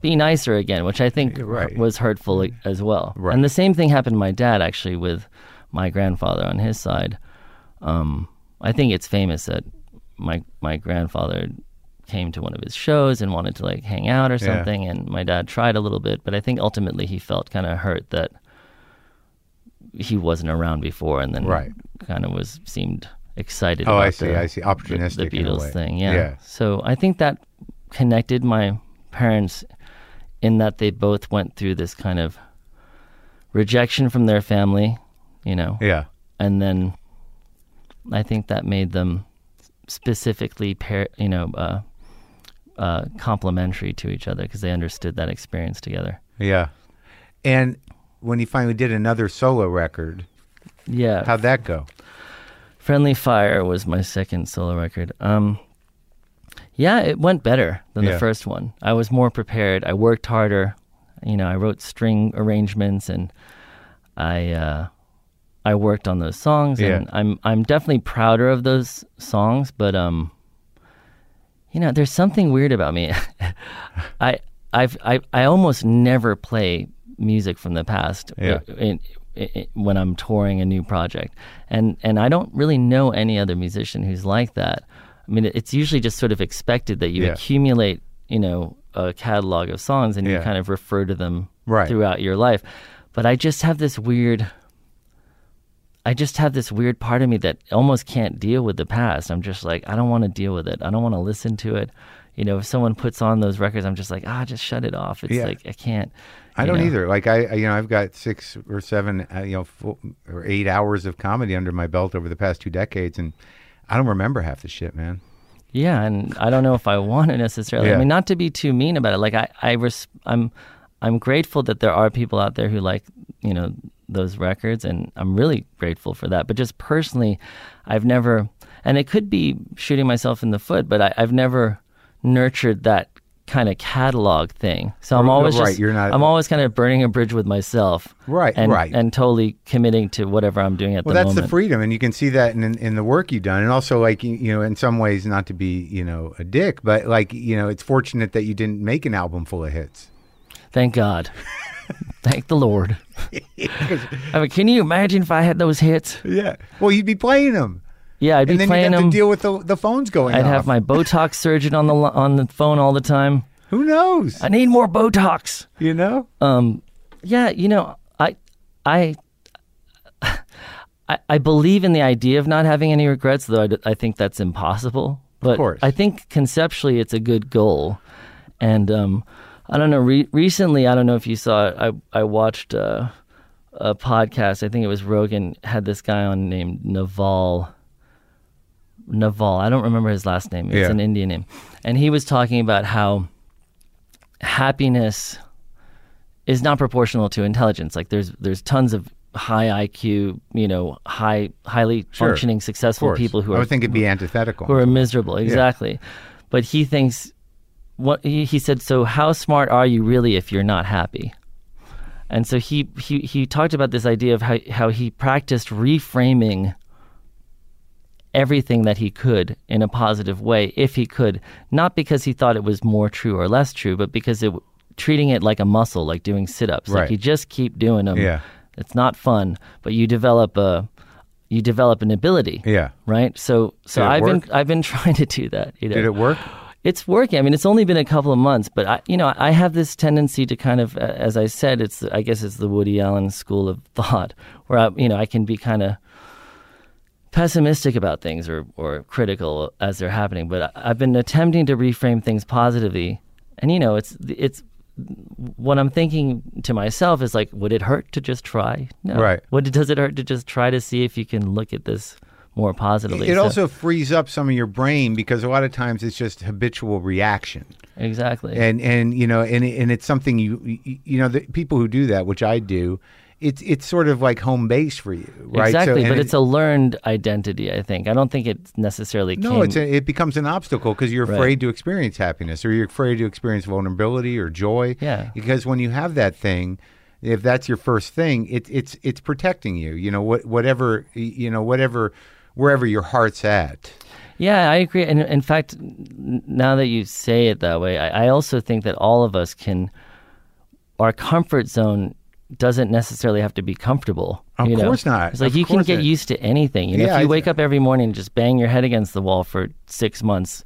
B: be nicer again, which I think
A: Right.
B: was hurtful as well.
A: Right.
B: And the same thing happened to my dad actually with my grandfather on his side. Um, I think it's famous that my my grandfather came to one of his shows and wanted to like hang out or
A: Yeah.
B: something, and my dad tried a little bit, but I think ultimately he felt kind of hurt that he wasn't around before, and then
A: Right.
B: kind of was seemed excited.
A: Oh,
B: about
A: I see,
B: the-
A: I see. Opportunistic
B: the
A: a
B: Beatles thing. Yeah.
A: Yeah.
B: So I think that connected my parents in that they both went through this kind of rejection from their family, you know,
A: Yeah.
B: and then I think that made them specifically, pair, you know, uh, uh, complementary to each other because they understood that experience together.
A: Yeah. And when he finally did another solo record,
B: Yeah.
A: how'd that go?
B: Friendly Fire was my second solo record. Um, yeah, it went better than
A: Yeah.
B: the first one. I was more prepared. I worked harder. You know, I wrote string arrangements and I uh, I worked on those songs.
A: Yeah.
B: And I'm I'm definitely prouder of those songs. But um, you know, there's something weird about me. I I've I I almost never play music from the past
A: Yeah.
B: in, when I'm touring a new project, and and I don't really know any other musician who's like that. I mean, it's usually just sort of expected that you
A: Yeah.
B: accumulate, you know, a catalog of songs and
A: Yeah.
B: you kind of refer to them
A: Right.
B: throughout your life. But I just have this weird. I just have this weird part of me that almost can't deal with the past. I'm just like, I don't want to deal with it. I don't want to listen to it. You know, if someone puts on those records, I'm just like, ah, just shut it off. It's
A: Yeah.
B: like I can't.
A: I don't
B: know.
A: either. Like I, I- you know, I've got six or seven, uh, you know, full, or eight hours of comedy under my belt over the past two decades, and I don't remember half the shit, man.
B: Yeah, and I don't know if I want to necessarily.
A: Yeah.
B: I mean, not to be too mean about it. Like I, I res- I'm, I'm grateful that there are people out there who like, you know, those records, and I'm really grateful for that. But just personally, I've never, and it could be shooting myself in the foot, but I, I've never nurtured that kind of catalog thing. So I'm always
A: right,
B: just,
A: you're not-
B: I'm always kind of burning a bridge with myself,
A: Right,
B: and,
A: right.
B: and totally committing to whatever I'm doing at
A: Well,
B: the moment.
A: Well, that's the freedom, and you can see that in, in in the work you've done, and also like you you know, in some ways, not to be you know a dick, but like you know, it's fortunate that you didn't make an album full of hits.
B: Thank God. Thank the Lord. I mean, can you imagine if I had those hits?
A: Yeah. Well, you'd be playing them,
B: Yeah, I'd be
A: and then you'd
B: playing
A: have
B: them.
A: to deal with the the phones going.
B: I'd
A: off.
B: have my Botox surgeon on the on the phone all the time.
A: Who knows?
B: I need more Botox.
A: You know.
B: Um, yeah, you know, I, I, I, I believe in the idea of not having any regrets, though I, d- I think that's impossible. But
A: course.
B: I think conceptually it's a good goal, and um, I don't know. Re- recently, I don't know if you saw it. I I watched uh, a podcast. I think it was Rogan had this guy on named Naval. Naval. I don't remember his last name. It's
A: Yeah.
B: an Indian name, and he was talking about how happiness is not proportional to intelligence. Like there's there's tons of high IQ, you know, high highly
A: Sure.
B: functioning, successful people who
A: I
B: are
A: would think it'd be antithetical.
B: who are miserable. Exactly. But he thinks what he, he said. So how smart are you really if you're not happy? And so he he he talked about this idea of how how he practiced reframing everything that he could in a positive way if he could not because he thought it was more true or less true but because it treating it like a muscle like doing sit-ups
A: Right.
B: like you just keep doing them
A: Yeah.
B: it's not fun but you develop a you develop an ability
A: Yeah.
B: right so so i've
A: work?
B: been i've been trying to do that you know
A: Did it work?
B: it's working. I mean, it's only been a couple of months, but I, you know, I have this tendency to kind of, as I said, it's I guess it's the Woody Allen school of thought, where I, you know, I can be kind of pessimistic about things or or critical as they're happening. But I've been attempting to reframe things positively, and you know, it's it's what I'm thinking to myself is like, would it hurt to just try? No.
A: Right.
B: It, does it hurt to just try to see if you can look at this more positively?
A: It
B: So-
A: also frees up some of your brain because a lot of times it's just habitual reaction.
B: exactly.
A: and and you know and and it's something you, you know the people who do that which i do it's it's sort of like home base for you right
B: Exactly,
A: and
B: but
A: it-
B: it's a learned identity. I think. I don't think it necessarily.
A: no
B: came,
A: it's a, it becomes an obstacle because you're
B: Right.
A: afraid to experience happiness or you're afraid to experience vulnerability or joy
B: Yeah.
A: because when you have that thing if that's your first thing it, it's it's protecting you you know what whatever you know whatever wherever your heart's at
B: Yeah, I agree. And in fact, now that you say it that way, I, I also think that all of us can. Our comfort zone doesn't necessarily have to be comfortable.
A: Of
B: you know?
A: course not.
B: It's like
A: Of
B: you can get
A: not.
B: used to anything. You know,
A: Yeah,
B: if you
A: I-
B: wake up every morning and just bang your head against the wall for six months,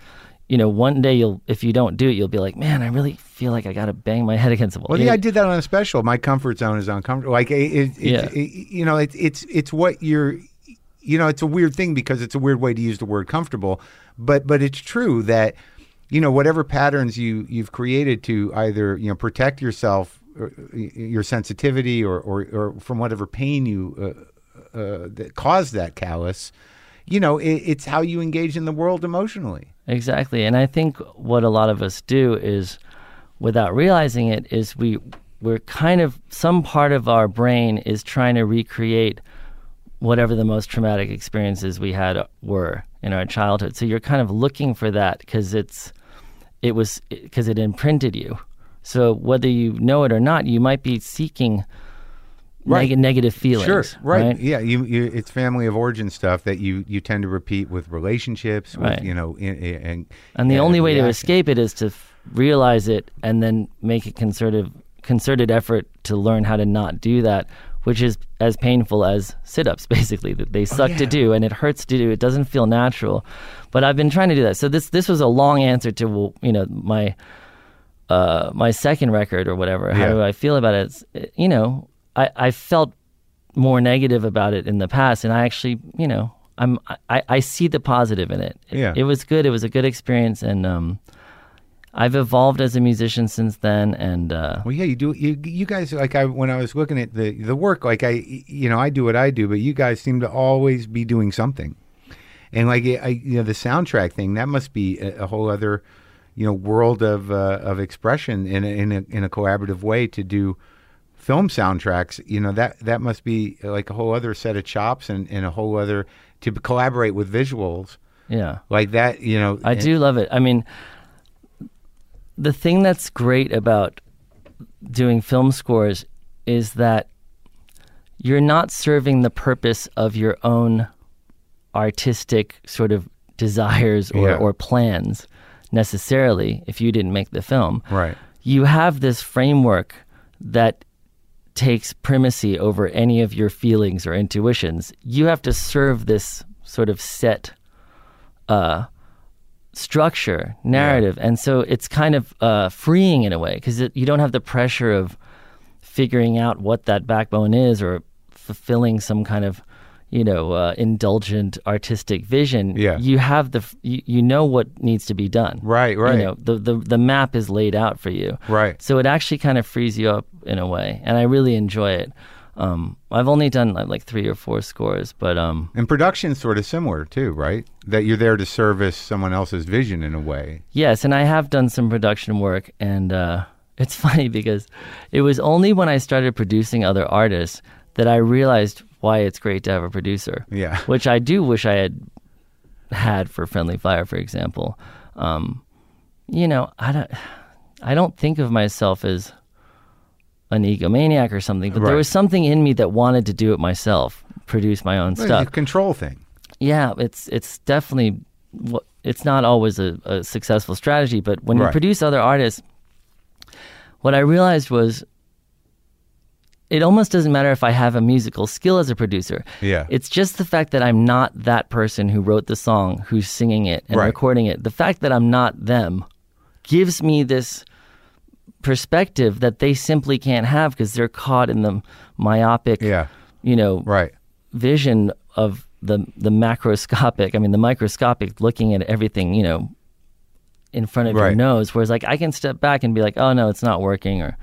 B: you know, one day you'll, if you don't do it, you'll be like, man, I really feel like I got to bang my head against the wall.
A: Well, yeah, I did that on a special. My comfort zone is uncomfortable. Like, it, it,
B: Yeah.
A: it, it- you know, it's it's it's what you're, you know, it's a weird thing because it's a weird way to use the word comfortable, but but it's true that, you know, whatever patterns you you've created to either you know protect yourself, your sensitivity, or, or or from whatever pain you uh, uh, that caused that callus, you know, it, it's how you engage in the world emotionally.
B: Exactly. And I think what a lot of us do is without realizing it is we we're kind of some part of our brain is trying to recreate whatever the most traumatic experiences we had were in our childhood. So you're kind of looking for that because it's it was because it imprinted you. So whether you know it or not, you might be seeking
A: Right.
B: neg- negative feelings.
A: Sure, right.
B: right?
A: Yeah, you, you it's family of origin stuff that you you tend to repeat with relationships, with,
B: Right.
A: you know, in, in, and
B: And the only way to escape it is to f- realize it and then make a concerted concerted effort to learn how to not do that, which is as painful as sit-ups basically that they oh, suck to
A: Oh, yeah.
B: do and it hurts to do. It doesn't feel natural. But I've been trying to do that. So this this was a long answer to you know, my uh my second record or whatever. How
A: Yeah.
B: do I feel about it? It's, you know, I I felt more negative about it in the past, and I actually, you know, I'm I, I see the positive in it. it.
C: Yeah.
B: it was good. It was a good experience, and um, I've evolved as a musician since then. And uh,
C: Well, yeah, you do. You, you guys like I when I was looking at the the work, like I, you know, I do what I do, but you guys seem to always be doing something. And like I, you know, the soundtrack thing that must be a, a whole other, you know, world of uh, of expression in a, in a in a collaborative way to do film soundtracks. You know that that must be like a whole other set of chops and, and a whole other to collaborate with visuals
B: yeah,
C: like that. You know,
B: I
C: and-
B: do love it. I mean, the thing that's great about doing film scores is that you're not serving the purpose of your own artistic sort of desires or,
C: Yeah.
B: or plans necessarily if you didn't make the film.
C: Right.
B: You have this framework that takes primacy over any of your feelings or intuitions. You have to serve this sort of set uh, structure, narrative, and so it's kind of uh, freeing in a way because you don't have the pressure of figuring out what that backbone is or fulfilling some kind of you know uh, indulgent artistic vision.
C: Yeah.
B: you have the f- you, you know what needs to be done.
C: Right, right.
B: You know the, the the map is laid out for you.
C: Right.
B: So it actually kind of frees you up in a way, and I really enjoy it. Um, I've only done like, like three or four scores, but um,
C: And production's sort of similar too, right? That you're there to service someone else's vision in a way.
B: Yes, and I have done some production work, and uh, it's funny because it was only when I started producing other artists that I realized why it's great to have a producer.
C: Yeah.
B: which I do wish I had had for Friendly Fire, for example. Um, you know, I don't, I don't think of myself as an egomaniac or something, but there was something in me that wanted to do it myself, produce my own
C: Well,
B: stuff.
C: it's a control thing.
B: Yeah, it's it's definitely it's not always a, a successful strategy, but when you produce other artists, what I realized was it almost doesn't matter if I have a musical skill as a producer.
C: Yeah.
B: It's just the fact that I'm not that person who wrote the song, who's singing it and
C: Right.
B: recording it. The fact that I'm not them gives me this perspective that they simply can't have because they're caught in the myopic,
C: Yeah.
B: you know,
C: Right.
B: vision of the the macroscopic, I mean the microscopic looking at everything, you know, in front of your nose. Whereas like I can step back and be like, oh no, it's not working or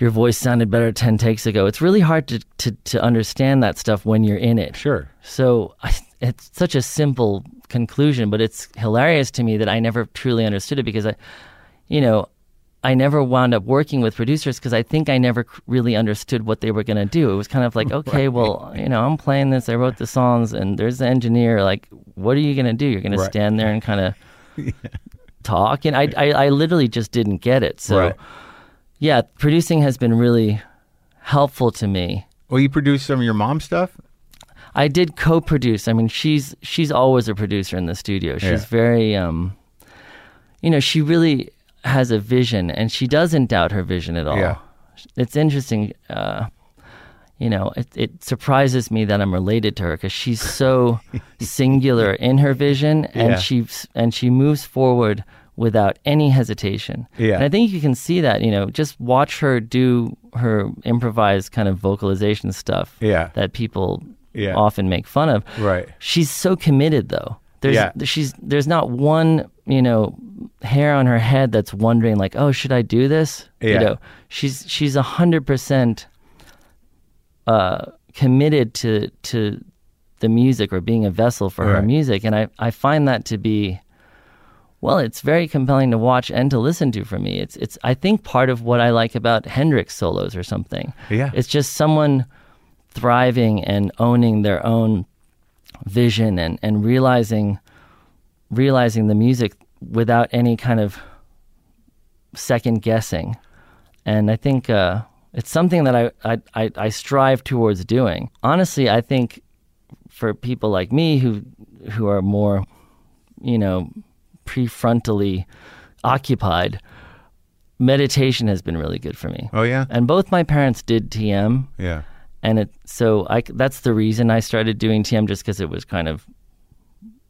B: your voice sounded better ten takes ago. It's really hard to, to, to understand that stuff when you're in it.
C: Sure.
B: So I, it's such a simple conclusion, but it's hilarious to me that I never truly understood it because I, you know, I never wound up working with producers because I think I never really understood what they were going to do. It was kind of like, okay, well, you know, I'm playing this, I wrote the songs, and there's the engineer. Like, what are you going to do? You're going
C: Right.
B: to stand there and kind of talk? And I, I, I literally just didn't get it. So,
C: Right.
B: Yeah, producing has been really helpful to me.
C: Well, you produce some of your mom's stuff.
B: I did co-produce. I mean, she's she's always a producer in the studio. She's
C: Yeah.
B: very, um, you know, she really has a vision, and she doesn't doubt her vision at all.
C: Yeah.
B: It's interesting. Uh, you know, it, it surprises me that I'm related to her because she's so singular in her vision, and
C: Yeah.
B: she and she moves forward without any hesitation.
C: Yeah.
B: and I think you can see that. You know, just watch her do her improvised kind of vocalization stuff
C: Yeah.
B: that people
C: Yeah.
B: often make fun of.
C: Right.
B: She's so committed though. There's
C: Yeah.
B: she's there's not one, you know, hair on her head that's wondering like, "Oh, should I do this?" You
C: Yeah.
B: know, she's she's a 100% uh committed to to the music or being a vessel for her music and I I find that to be well, it's very compelling to watch and to listen to for me. It's it's I think part of what I like about Hendrix solos or something.
C: Yeah.
B: It's just someone thriving and owning their own vision and, and realizing realizing the music without any kind of second guessing. And I think uh, it's something that I, I, I, I strive towards doing. Honestly, I think for people like me who who are more, you know, prefrontally occupied, meditation has been really good for me.
C: Oh yeah.
B: And both my parents did TM,
C: Yeah.
B: and it so I that's the reason I started doing TM just because it was kind of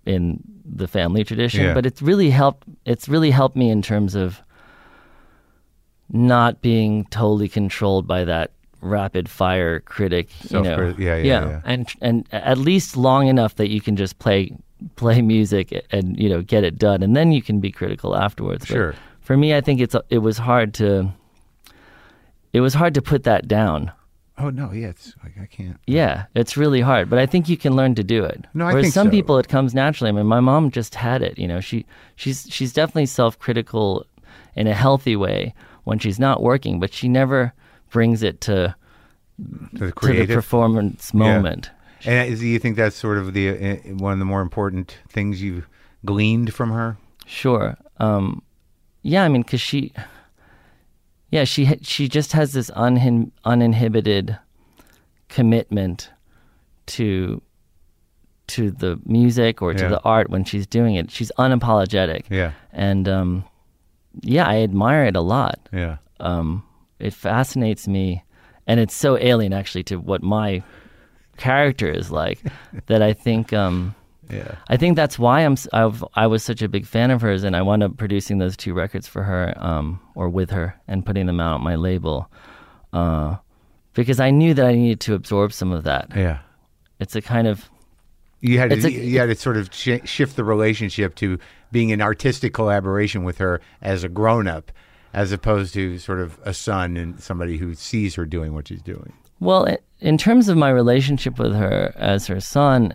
B: in the family tradition.
C: Yeah.
B: But it's really helped. It's really helped me in terms of not being totally controlled by that rapid fire critic. You know,
A: Self-criti- yeah, yeah, yeah.
B: and and at least long enough that you can just play play music and you know get it done, and then you can be critical afterwards. But
A: Sure.
B: For me, I think it's it was hard to it was hard to put that down.
A: Oh no, yeah, it's like I can't.
B: Yeah, it's really hard, but I think you can learn to do it.
A: No, I
B: Whereas
A: think
B: some
A: so.
B: people it comes naturally. I mean, my mom just had it. You know, she she's she's definitely self-critical in a healthy way when she's not working, but she never brings it to
A: The
B: to the performance moment.
A: And do you think that's sort of the uh, one of the more important things you've gleaned from her?
B: Sure. Um, yeah, I mean, because she, yeah, she she just has this unin- uninhibited commitment to to the music or to
A: Yeah.
B: the art when she's doing it. She's unapologetic.
A: Yeah,
B: And um, yeah, I admire it a lot.
A: yeah,
B: Um, it fascinates me, and it's so alien actually to what my character is like that I think. Um,
A: yeah.
B: I think that's why I'm I've, I was such a big fan of hers, and I wound up producing those two records for her, um, or with her, and putting them out on my label, uh, because I knew that I needed to absorb some of that.
A: Yeah.
B: It's a kind of
A: You had to,
B: a-
A: you had to sort of sh- shift the relationship to being an artistic collaboration with her as a grown up, as opposed to sort of a son and somebody who sees her doing what she's doing.
B: Well, in terms of my relationship with her as her son,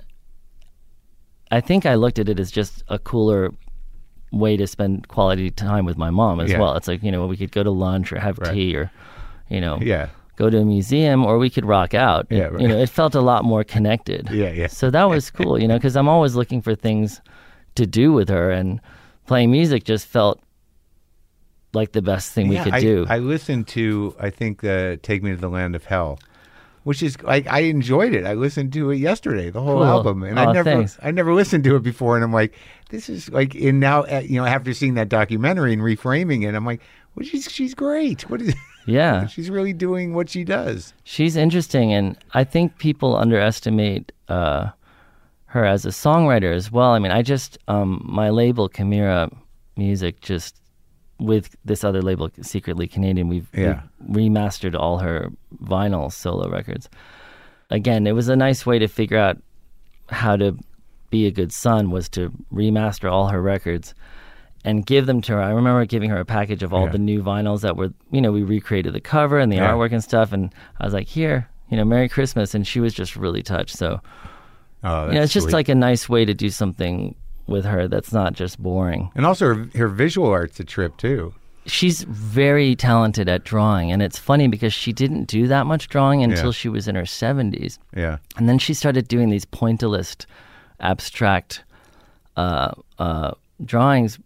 B: I think I looked at it as just a cooler way to spend quality time with my mom as
A: Yeah.
B: well. It's like you know we could go to lunch or have
A: Right.
B: tea or you know
A: Yeah,
B: go to a museum or we could rock out.
A: Yeah, right.
B: You know, it felt a lot more connected.
A: Yeah, yeah.
B: So that was cool, you know, because I'm always looking for things to do with her, and playing music just felt like the best thing we could
A: I,
B: do.
A: I listened to I think the "Take Me to the Land of Hell," which is like I enjoyed it. I listened to it yesterday, the whole
B: Cool.
A: album, and I never
B: thanks.
A: I never listened to it before, and I'm like, this is like, and now uh, you know after seeing that documentary and reframing it, I'm like, well, she's she's great. What is?
B: yeah,
A: she's really doing what she does.
B: she's interesting, and I think people underestimate uh, her as a songwriter as well. I mean, I just um, my label Chimera Music just with this other label, Secretly Canadian, we've,
A: Yeah.
B: we've remastered all her vinyl solo records. Again, it was a nice way to figure out how to be a good son was to remaster all her records and give them to her. I remember giving her a package of all
A: Yeah.
B: the new vinyls that were, you know, we recreated the cover and the
A: Yeah.
B: artwork and stuff. And I was like, here, you know, Merry Christmas. And she was just really touched. So,
A: Oh,
B: you know, it's just
A: sweet.
B: like a nice way to do something with her that's not just boring.
A: and also her, her visual art's a trip too.
B: she's very talented at drawing and it's funny because she didn't do that much drawing until
A: Yeah.
B: she was in her 70s
A: Yeah,
B: and then she started doing these pointillist abstract uh, uh, drawings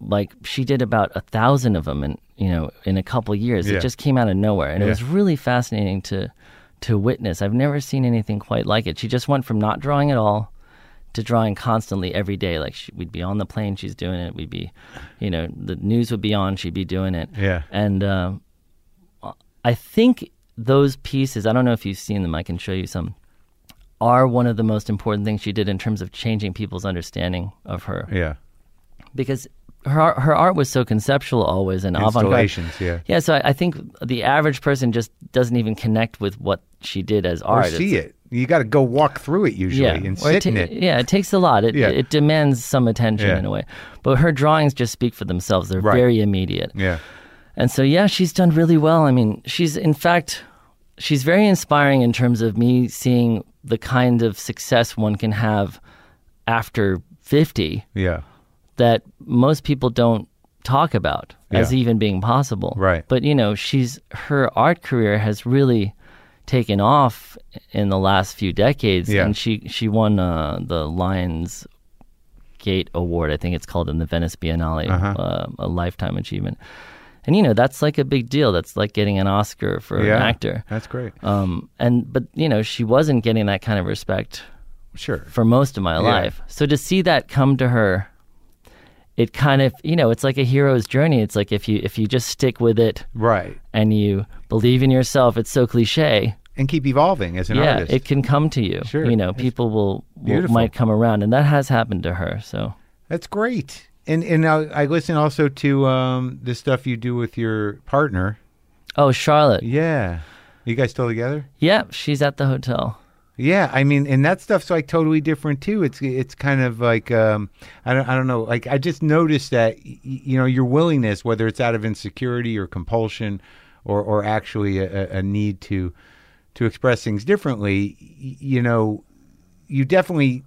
B: like she did about a thousand of them and you know in a couple years
A: Yeah.
B: it just came out of nowhere and it was really fascinating to to witness i've never seen anything quite like it she just went from not drawing at all to drawing constantly every day like she, we'd be on the plane she's doing it we'd be you know the news would be on she'd be doing it
A: Yeah.
B: and uh, i think those pieces i don't know if you've seen them i can show you some are one of the most important things she did in terms of changing people's understanding of her
A: yeah.
B: because her art- her art was so conceptual always and avant-garde.
A: Yeah.
B: Yeah, so I, I think the average person just doesn't even connect with what she did as
A: Or
B: art.
A: see
B: It's-
A: it. You got to go walk through it usually
B: yeah,
A: and sit
B: ta-
A: in it.
B: Yeah, it takes a lot. It
A: Yeah.
B: it demands some attention
A: Yeah.
B: in a way. But her drawings just speak for themselves. They're
A: Right.
B: very immediate.
A: Yeah.
B: And so, yeah, she's done really well. I mean, she's, in fact, she's very inspiring in terms of me seeing the kind of success one can have after 50
A: Yeah.
B: that most people don't talk about as even being possible.
A: Right.
B: But, you know, she's, her art career has really taken off in the last few decades.
A: Yeah.
B: And she, she won uh, the Lions Gate Award, I think it's called in the Venice Biennale,
A: Uh-huh.
B: uh, a lifetime achievement. And you know that's like a big deal. That's like getting an Oscar for
A: yeah.
B: an actor.
A: That's great.
B: Um, and but you know she wasn't getting that kind of respect
A: Sure.
B: for most of my life. So to see that come to her, it kind of you know it's like a hero's journey. It's like if you if you just stick with it
A: Right.
B: and you believe in yourself. It's so cliche.
A: And keep evolving as an
B: yeah,
A: artist.
B: it can come to you.
A: Sure.
B: You know, people will, will might come around, and that has happened to her. So
A: That's great. And and I, I listen also to um, the stuff you do with your partner.
B: Oh, Charlotte.
A: Yeah. You guys still together?
B: Yeah, she's at the hotel.
A: Yeah, I mean, and that stuff's like totally different too. It's it's kind of like um, I don't I don't know. Like I just noticed that y- you know your willingness, whether it's out of insecurity or compulsion, or or actually a, a need to to express things differently, y- you know, you definitely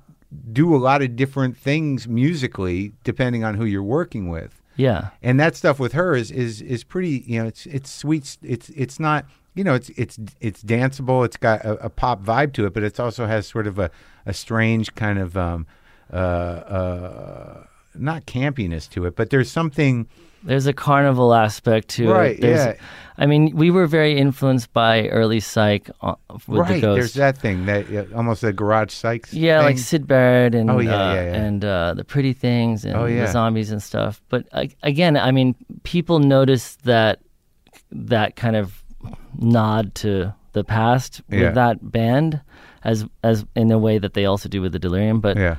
A: do a lot of different things musically depending on who you're working with
B: Yeah.
A: and that stuff with her is is is pretty you know it's it's sweet it's it's not you know it's it's it's danceable it's got a, a pop vibe to it but it also has sort of a, a strange kind of um uh uh not campiness to it but there's something
B: There's a carnival aspect to
A: Right,
B: it. There's-
A: yeah.
B: I mean, we were very influenced by early psych uh, with
A: right
B: the ghost.
A: there's that thing that uh, almost a garage psych
B: Yeah,
A: thing.
B: like Syd Barrett and
A: Oh, yeah,
B: uh,
A: yeah, yeah.
B: and uh, the Pretty Things and
A: Oh,
B: the zombies and stuff. But again, I mean, people notice that that kind of nod to the past with
A: Yeah.
B: that band, as as in a way that they also do with the Delirium. But
A: yeah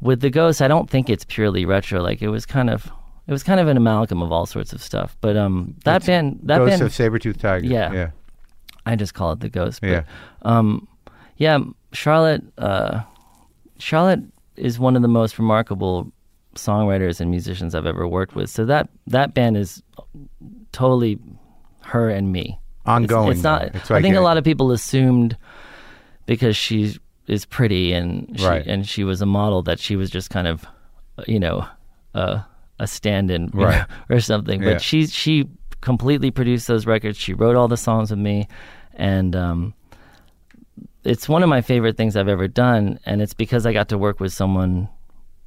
B: with the Ghost, I don't think it's purely retro. Like it was kind of it was kind of an amalgam of all sorts of stuff. But um, that band that
A: Ghost
B: band
A: of Sabretooth Tiger
B: Yeah.
A: yeah
B: I just call it the Ghost. But,
A: Yeah.
B: Um, yeah, Charlotte. Uh, Charlotte is one of the most remarkable songwriters and musicians I've ever worked with. So that that band is totally her and me. It's-
A: ongoing
B: It's, not.
A: It's
B: I think a
A: a-
B: lot of people assumed because she is pretty and she,
A: Right.
B: and she was a model that she was just kind of, you know, uh, a stand-in
A: Right.
B: know, or something. But
A: Yeah.
B: she she completely produced those records. She wrote all the songs with me, and um, it's one of my favorite things I've ever done. And it's because I got to work with someone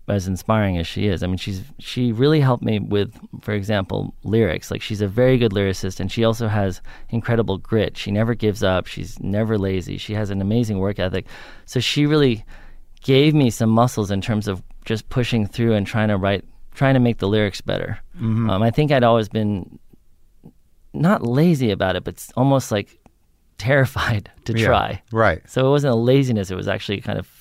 B: as inspiring as she is. I mean, she's she really helped me with, for example, lyrics. Like she's a very good lyricist, and she also has incredible grit. She never gives up. She's never lazy. She has an amazing work ethic. So she really gave me some muscles in terms of just pushing through and trying to write, trying to make the lyrics better. Um, I think I'd always been not lazy about it, but almost like terrified to
A: Yeah.
B: try.
A: right
B: So it wasn't a laziness; it was actually kind of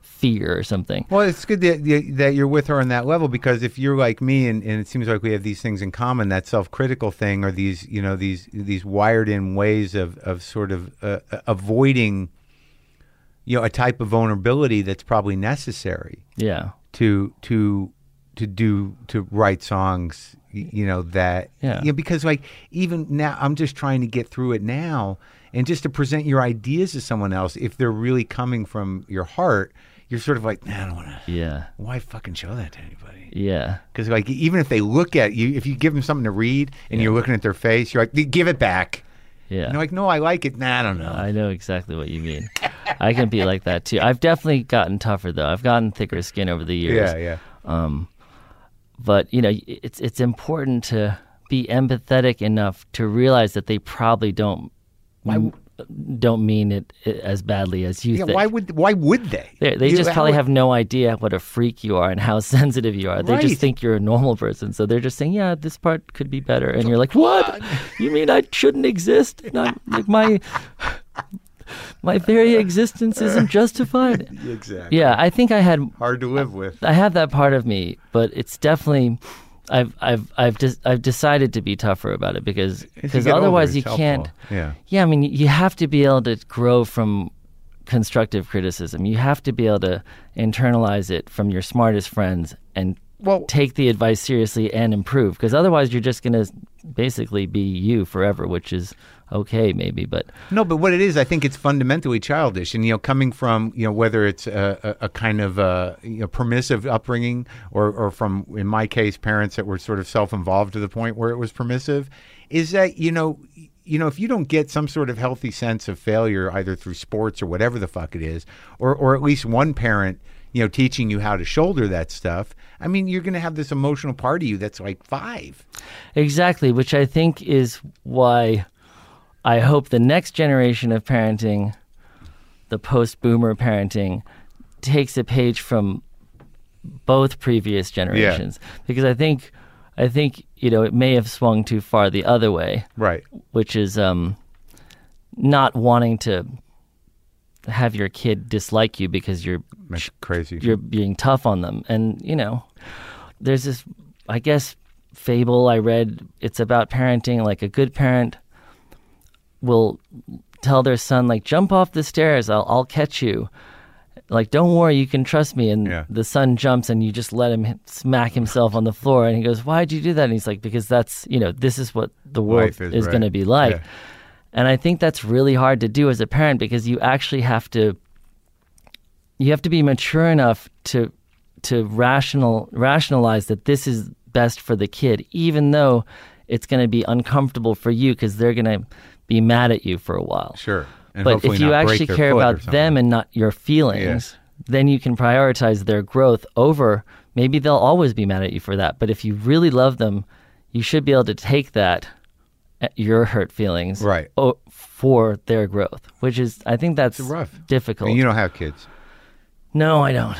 B: fear or something.
A: Well, it's good that, that you're with her on that level because if you're like me and, and it seems like we have these things in common, that self-critical thing or these, you know, these these wired-in ways of of sort of uh, avoiding, you know, a type of vulnerability that's probably necessary
B: Yeah,
A: to to to do to write songs, you know, that
B: Yeah.
A: you know, because like even now I'm just trying to get through it now and just to present your ideas to someone else if they're really coming from your heart, you're sort of like, nah, I don't want to
B: yeah,
A: why fucking show that to anybody?
B: yeah,
A: Because like even if they look at you, if you give them something to read and you're looking at their face, you're like, give it back.
B: yeah.
A: And they're like, no, I like it. Nah, I don't know.
B: I know exactly what you mean. I can be like that too. I've definitely gotten tougher though. I've gotten thicker skin over the years.
A: yeah, yeah,
B: Um, but you know, it's it's important to be empathetic enough to realize that they probably don't don't mean it, it as badly as you
A: yeah.
B: think.
A: Why would why would they?
B: They, they
A: You-
B: just probably
A: would-
B: have no idea what a freak you are and how sensitive you are. They
A: Right.
B: just think you're a normal person. So they're just saying, yeah, this part could be better. And you're like, what? You mean I shouldn't exist? And I'm, like my my very existence isn't justified.
A: exactly
B: Yeah, I think I had
A: hard to live with.
B: I have that part of me, but it's definitely I've I've I've just I've decided to be tougher about it because because otherwise you can't.
A: Yeah.
B: Yeah, I mean you have to be able to grow from constructive criticism. You have to be able to internalize it from your smartest friends and
A: Well-
B: take the advice seriously and improve because otherwise you're just going to basically be you forever, which is okay maybe, but
A: No, but what it is, I think it's fundamentally childish, and you know, coming from you know whether it's a, a, a kind of uh you know, permissive upbringing, or or from in my case, parents that were sort of self-involved to the point where it was permissive, is that you know, you know, if you don't get some sort of healthy sense of failure either through sports or whatever the fuck it is, or or at least one parent. You know, teaching you how to shoulder that stuff. I mean, you're going to have this emotional part of you that's like five.
B: Exactly, which I think is why I hope the next generation of parenting, the post boomer parenting, takes a page from both previous generations. Because I think I think, you know, it may have swung too far the other way,
A: Right.
B: which is um not wanting to have your kid dislike you because you're
A: That's crazy.
B: you're being tough on them. And, you know, there's this, I guess, fable I read. It's about parenting. Like a good parent will tell their son like jump off the stairs. I'll I'll catch you. Like don't worry. You can trust me. And
C: Yeah.
B: the son jumps and you just let him smack himself on the floor. And he goes why'd you do that? And he's like because that's you know this is what the world
C: Life is,
B: is,
C: right.
B: going to be like.
C: Yeah.
B: and I think that's really hard to do as a parent because you actually have to you have to be mature enough to to rational rationalize that this is best for the kid even though it's going to be uncomfortable for you because they're going to be mad at you for a while
C: Sure. And
B: but if you actually care about them and not your feelings then you can prioritize their growth over maybe they'll always be mad at you for that but if you really love them you should be able to take that uh, your hurt feelings
C: Right.
B: o- for their growth which is i think that's
C: rough.
B: difficult
C: And you don't have kids.
B: no i don't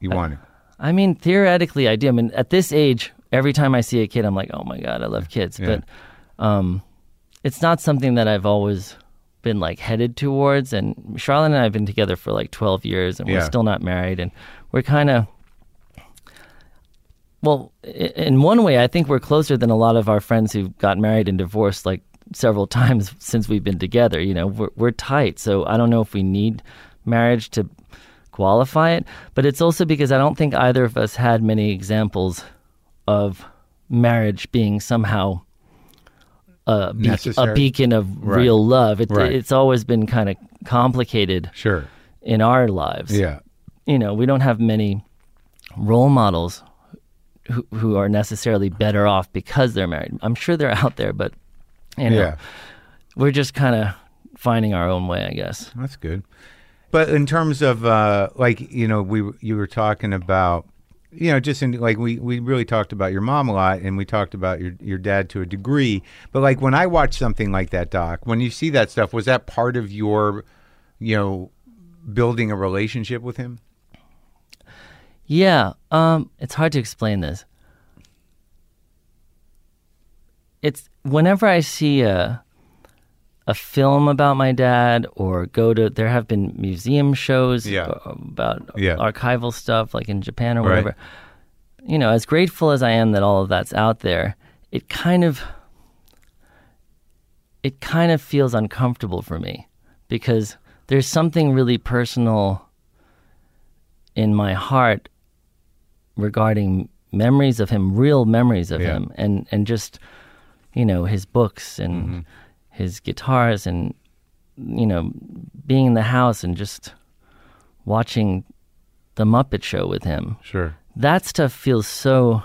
C: You want it.
B: I mean, theoretically, I do. I mean, at this age, every time I see a kid, I'm like, oh my god, I love kids.
C: Yeah.
B: But um, it's not something that I've always been like headed towards. And Charlotte and I have been together for like 12 years, and
C: Yeah.
B: we're still not married. And we're kind of, well, in one way, I think we're closer than a lot of our friends who got married and divorced like several times since we've been together. You know, we're we're tight, so I don't know if we need marriage to qualify it, but it's also because I don't think either of us had many examples of marriage being somehow a, a beacon of
C: Right.
B: real love. It,
C: Right.
B: It's always been kind of complicated
C: Sure.
B: in our lives.
C: Yeah.
B: You know, we don't have many role models who, who are necessarily better off because they're married. I'm sure they're out there, but you know,
C: Yeah.
B: we're just kind of finding our own way, I guess.
C: That's good. But in terms of uh, like you know, we you were talking about you know just in like we we really talked about your mom a lot, and we talked about your your dad to a degree. But like when I watch something like that, Doc, when you see that stuff, was that part of your you know building a relationship with him?
B: Yeah, um, it's hard to explain this. It's whenever I see a a film about my dad or go to there have been museum shows
C: Yeah.
B: about
C: Yeah.
B: archival stuff like in Japan or
C: Right.
B: whatever. You know, as grateful as I am that all of that's out there, it kind of it kind of feels uncomfortable for me because there's something really personal in my heart regarding memories of him, real memories of
C: Yeah.
B: him, and and just you know his books and
C: Mm-hmm.
B: His guitars and you know being in the house and just watching the Muppet Show with him.
C: Sure.
B: That stuff feels so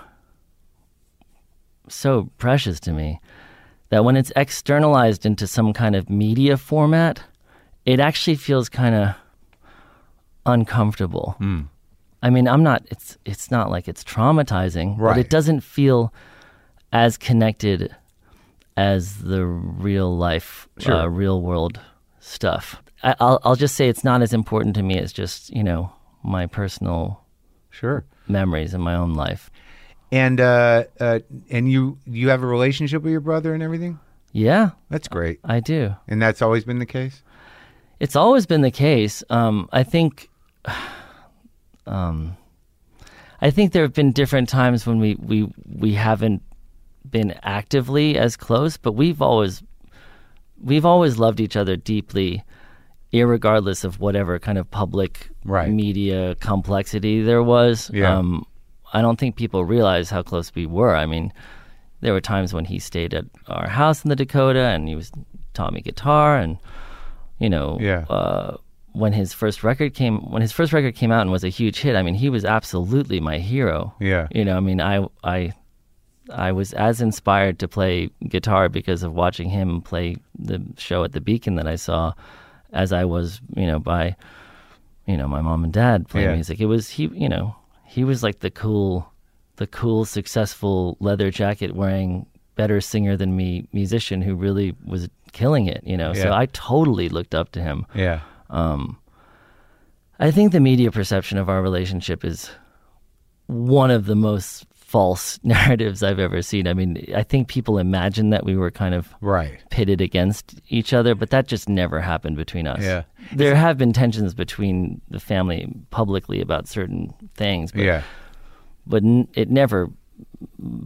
B: so precious to me that when it's externalized into some kind of media format, it actually feels kind of uncomfortable.
C: Hmm.
B: I mean, I'm not. It's it's not like it's traumatizing, but
C: Right.
B: it doesn't feel as connected as the real life,
C: Sure.
B: uh, real world stuff. I, I'll I'll just say it's not as important to me as just you know my personal
C: Sure.
B: memories in my own life.
C: And uh, uh, and you you have a relationship with your brother and everything.
B: Yeah,
C: That's great.
B: I do.
C: And that's always been the case.
B: It's always been the case. Um, I think, um, I think there have been different times when we, we we haven't been actively as close, but we've always we've always loved each other deeply, irregardless of whatever kind of public
C: Right.
B: media complexity there was.
C: Yeah.
B: Um, I don't think people realize how close we were. I mean, there were times when he stayed at our house in the Dakota and he was taught me guitar and you know
C: Yeah.
B: uh, when his first record came when his first record came out and was a huge hit I mean he was absolutely my hero
C: Yeah.
B: you know I mean I I I was as inspired to play guitar because of watching him play the show at the Beacon that I saw as I was you know by you know my mom and dad playing
C: Yeah.
B: music it was he you know he was like the cool the cool successful leather jacket wearing better singer than me musician who really was killing it you know so I totally looked up to him
C: Yeah.
B: Um, I think the media perception of our relationship is one of the most false narratives I've ever seen. I mean, I think people imagine that we were kind of
C: Right.
B: pitted against each other, but that just never happened between us.
C: Yeah.
B: There have been tensions between the family publicly about certain things, but,
C: Yeah.
B: but n- it never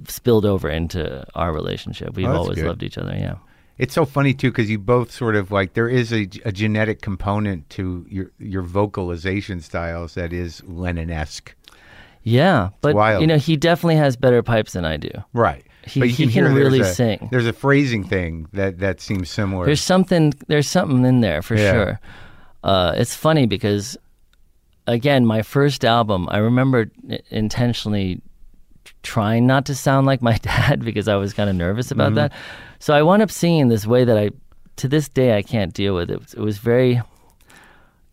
B: spilled over into our relationship. We've
C: Oh,
B: always
C: good.
B: loved each other, yeah.
C: It's so funny too because you both sort of like there is a, a genetic component to your your vocalization styles that is Lennon esque.
B: Yeah, but
C: wild.
B: you know, he definitely has better pipes than I do.
C: Right.
B: He-
C: but you
B: he
C: can,
B: can
C: hear there's
B: really
C: a-
B: sing.
C: There's a phrasing thing that that seems similar.
B: There's something there's something in there for
C: Yeah.
B: sure. Uh, it's funny because again, my first album, I remember intentionally trying not to sound like my dad because I was kind of nervous about
C: Mm-hmm.
B: that. So I wound up singing this way that I, to this day, I can't deal with. It was, it was very,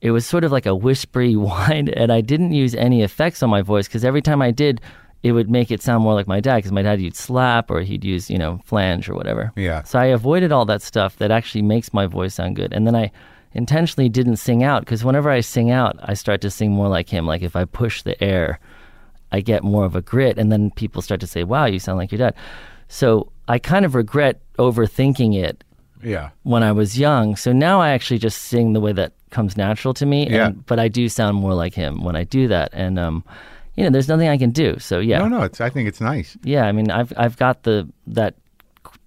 B: it was sort of like a whispery whine, and I didn't use any effects on my voice because every time I did, it would make it sound more like my dad because my dad you'd slap or he'd use, you know, flange or whatever.
C: Yeah.
B: So I avoided all that stuff that actually makes my voice sound good. And then I intentionally didn't sing out because whenever I sing out, I start to sing more like him. Like if I push the air, I get more of a grit, and then people start to say, "Wow, you sound like your dad." So I kind of regret overthinking it
C: yeah.
B: when I was young. So now I actually just sing the way that comes natural to me.
C: Yeah.
B: And, but I do sound more like him when I do that, and um, you know, there's nothing I can do. So yeah,
C: No, no. It's. I think it's nice.
B: yeah. I mean, I've I've got the that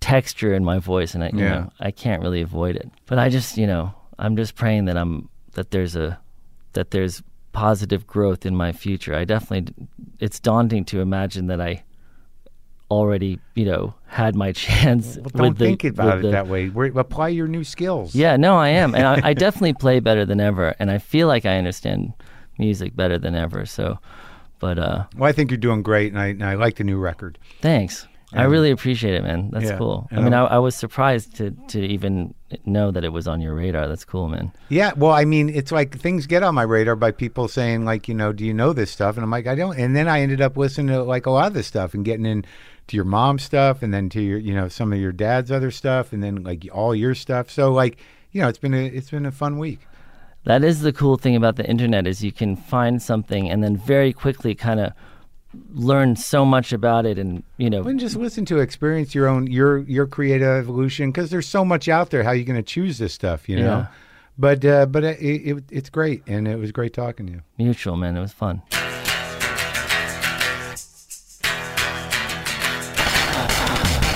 B: texture in my voice, and I you
C: Yeah.
B: know I can't really avoid it. But I just you know I'm just praying that I'm that there's a that there's positive growth in my future. I definitely it's daunting to imagine that I already you know had my chance.
C: Well, don't
B: the,
C: think about it
B: the-
C: that way. We're, apply your new skills.
B: Yeah, no, I am, and I, I definitely play better than ever, and I feel like I understand music better than ever. So, but uh,
C: Well, I think you're doing great, and I, and I like the new record.
B: thanks. I really appreciate it, man. That's
C: Yeah,
B: cool. I mean, I, I was surprised to to even know that it was on your radar. That's cool, man.
C: Yeah, well, I mean, it's like things get on my radar by people saying, like, you know, do you know this stuff? And I'm like, I don't. And then I ended up listening to like a lot of this stuff and getting in to your mom's stuff, and then to your, you know, some of your dad's other stuff, and then like all your stuff. So like, you know, it's been a it's been a fun week.
B: That is the cool thing about the internet is you can find something and then very quickly kind of learn so much about it, and you know,
C: And just listen to experience your own your your creative evolution because there's so much out there. How are you going to choose this stuff, you know?
B: Yeah.
C: But uh, but it, it, it's great, and it was great talking to you.
B: mutual, man. It was fun.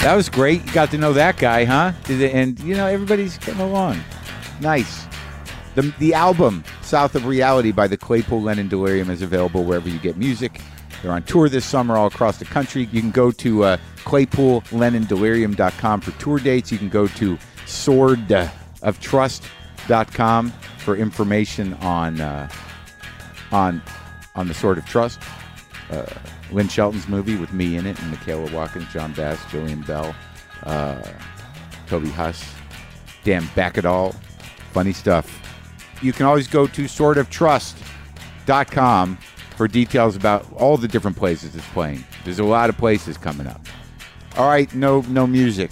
A: That was great. You got to know that guy, huh? And you know everybody's getting along. Nice. The the album South of Reality by the Claypool Lennon Delirium is available wherever you get music. They're on tour this summer all across the country. You can go to uh, ClaypoolLennonDelirium.com for tour dates. You can go to SwordOfTrust.com for information on uh, on on the Sword of Trust. Uh, Lynn Shelton's movie with me in it, and Michaela Watkins, Jon Bass, Jillian Bell, uh, Toby Huss, Dan all. Funny stuff. You can always go to swordoftrust.com for details about all the different places it's playing. There's a lot of places coming up. All right, no no music.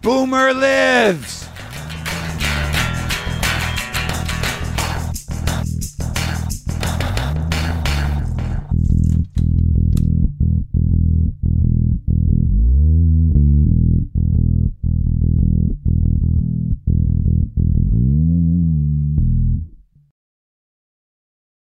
A: Boomer lives.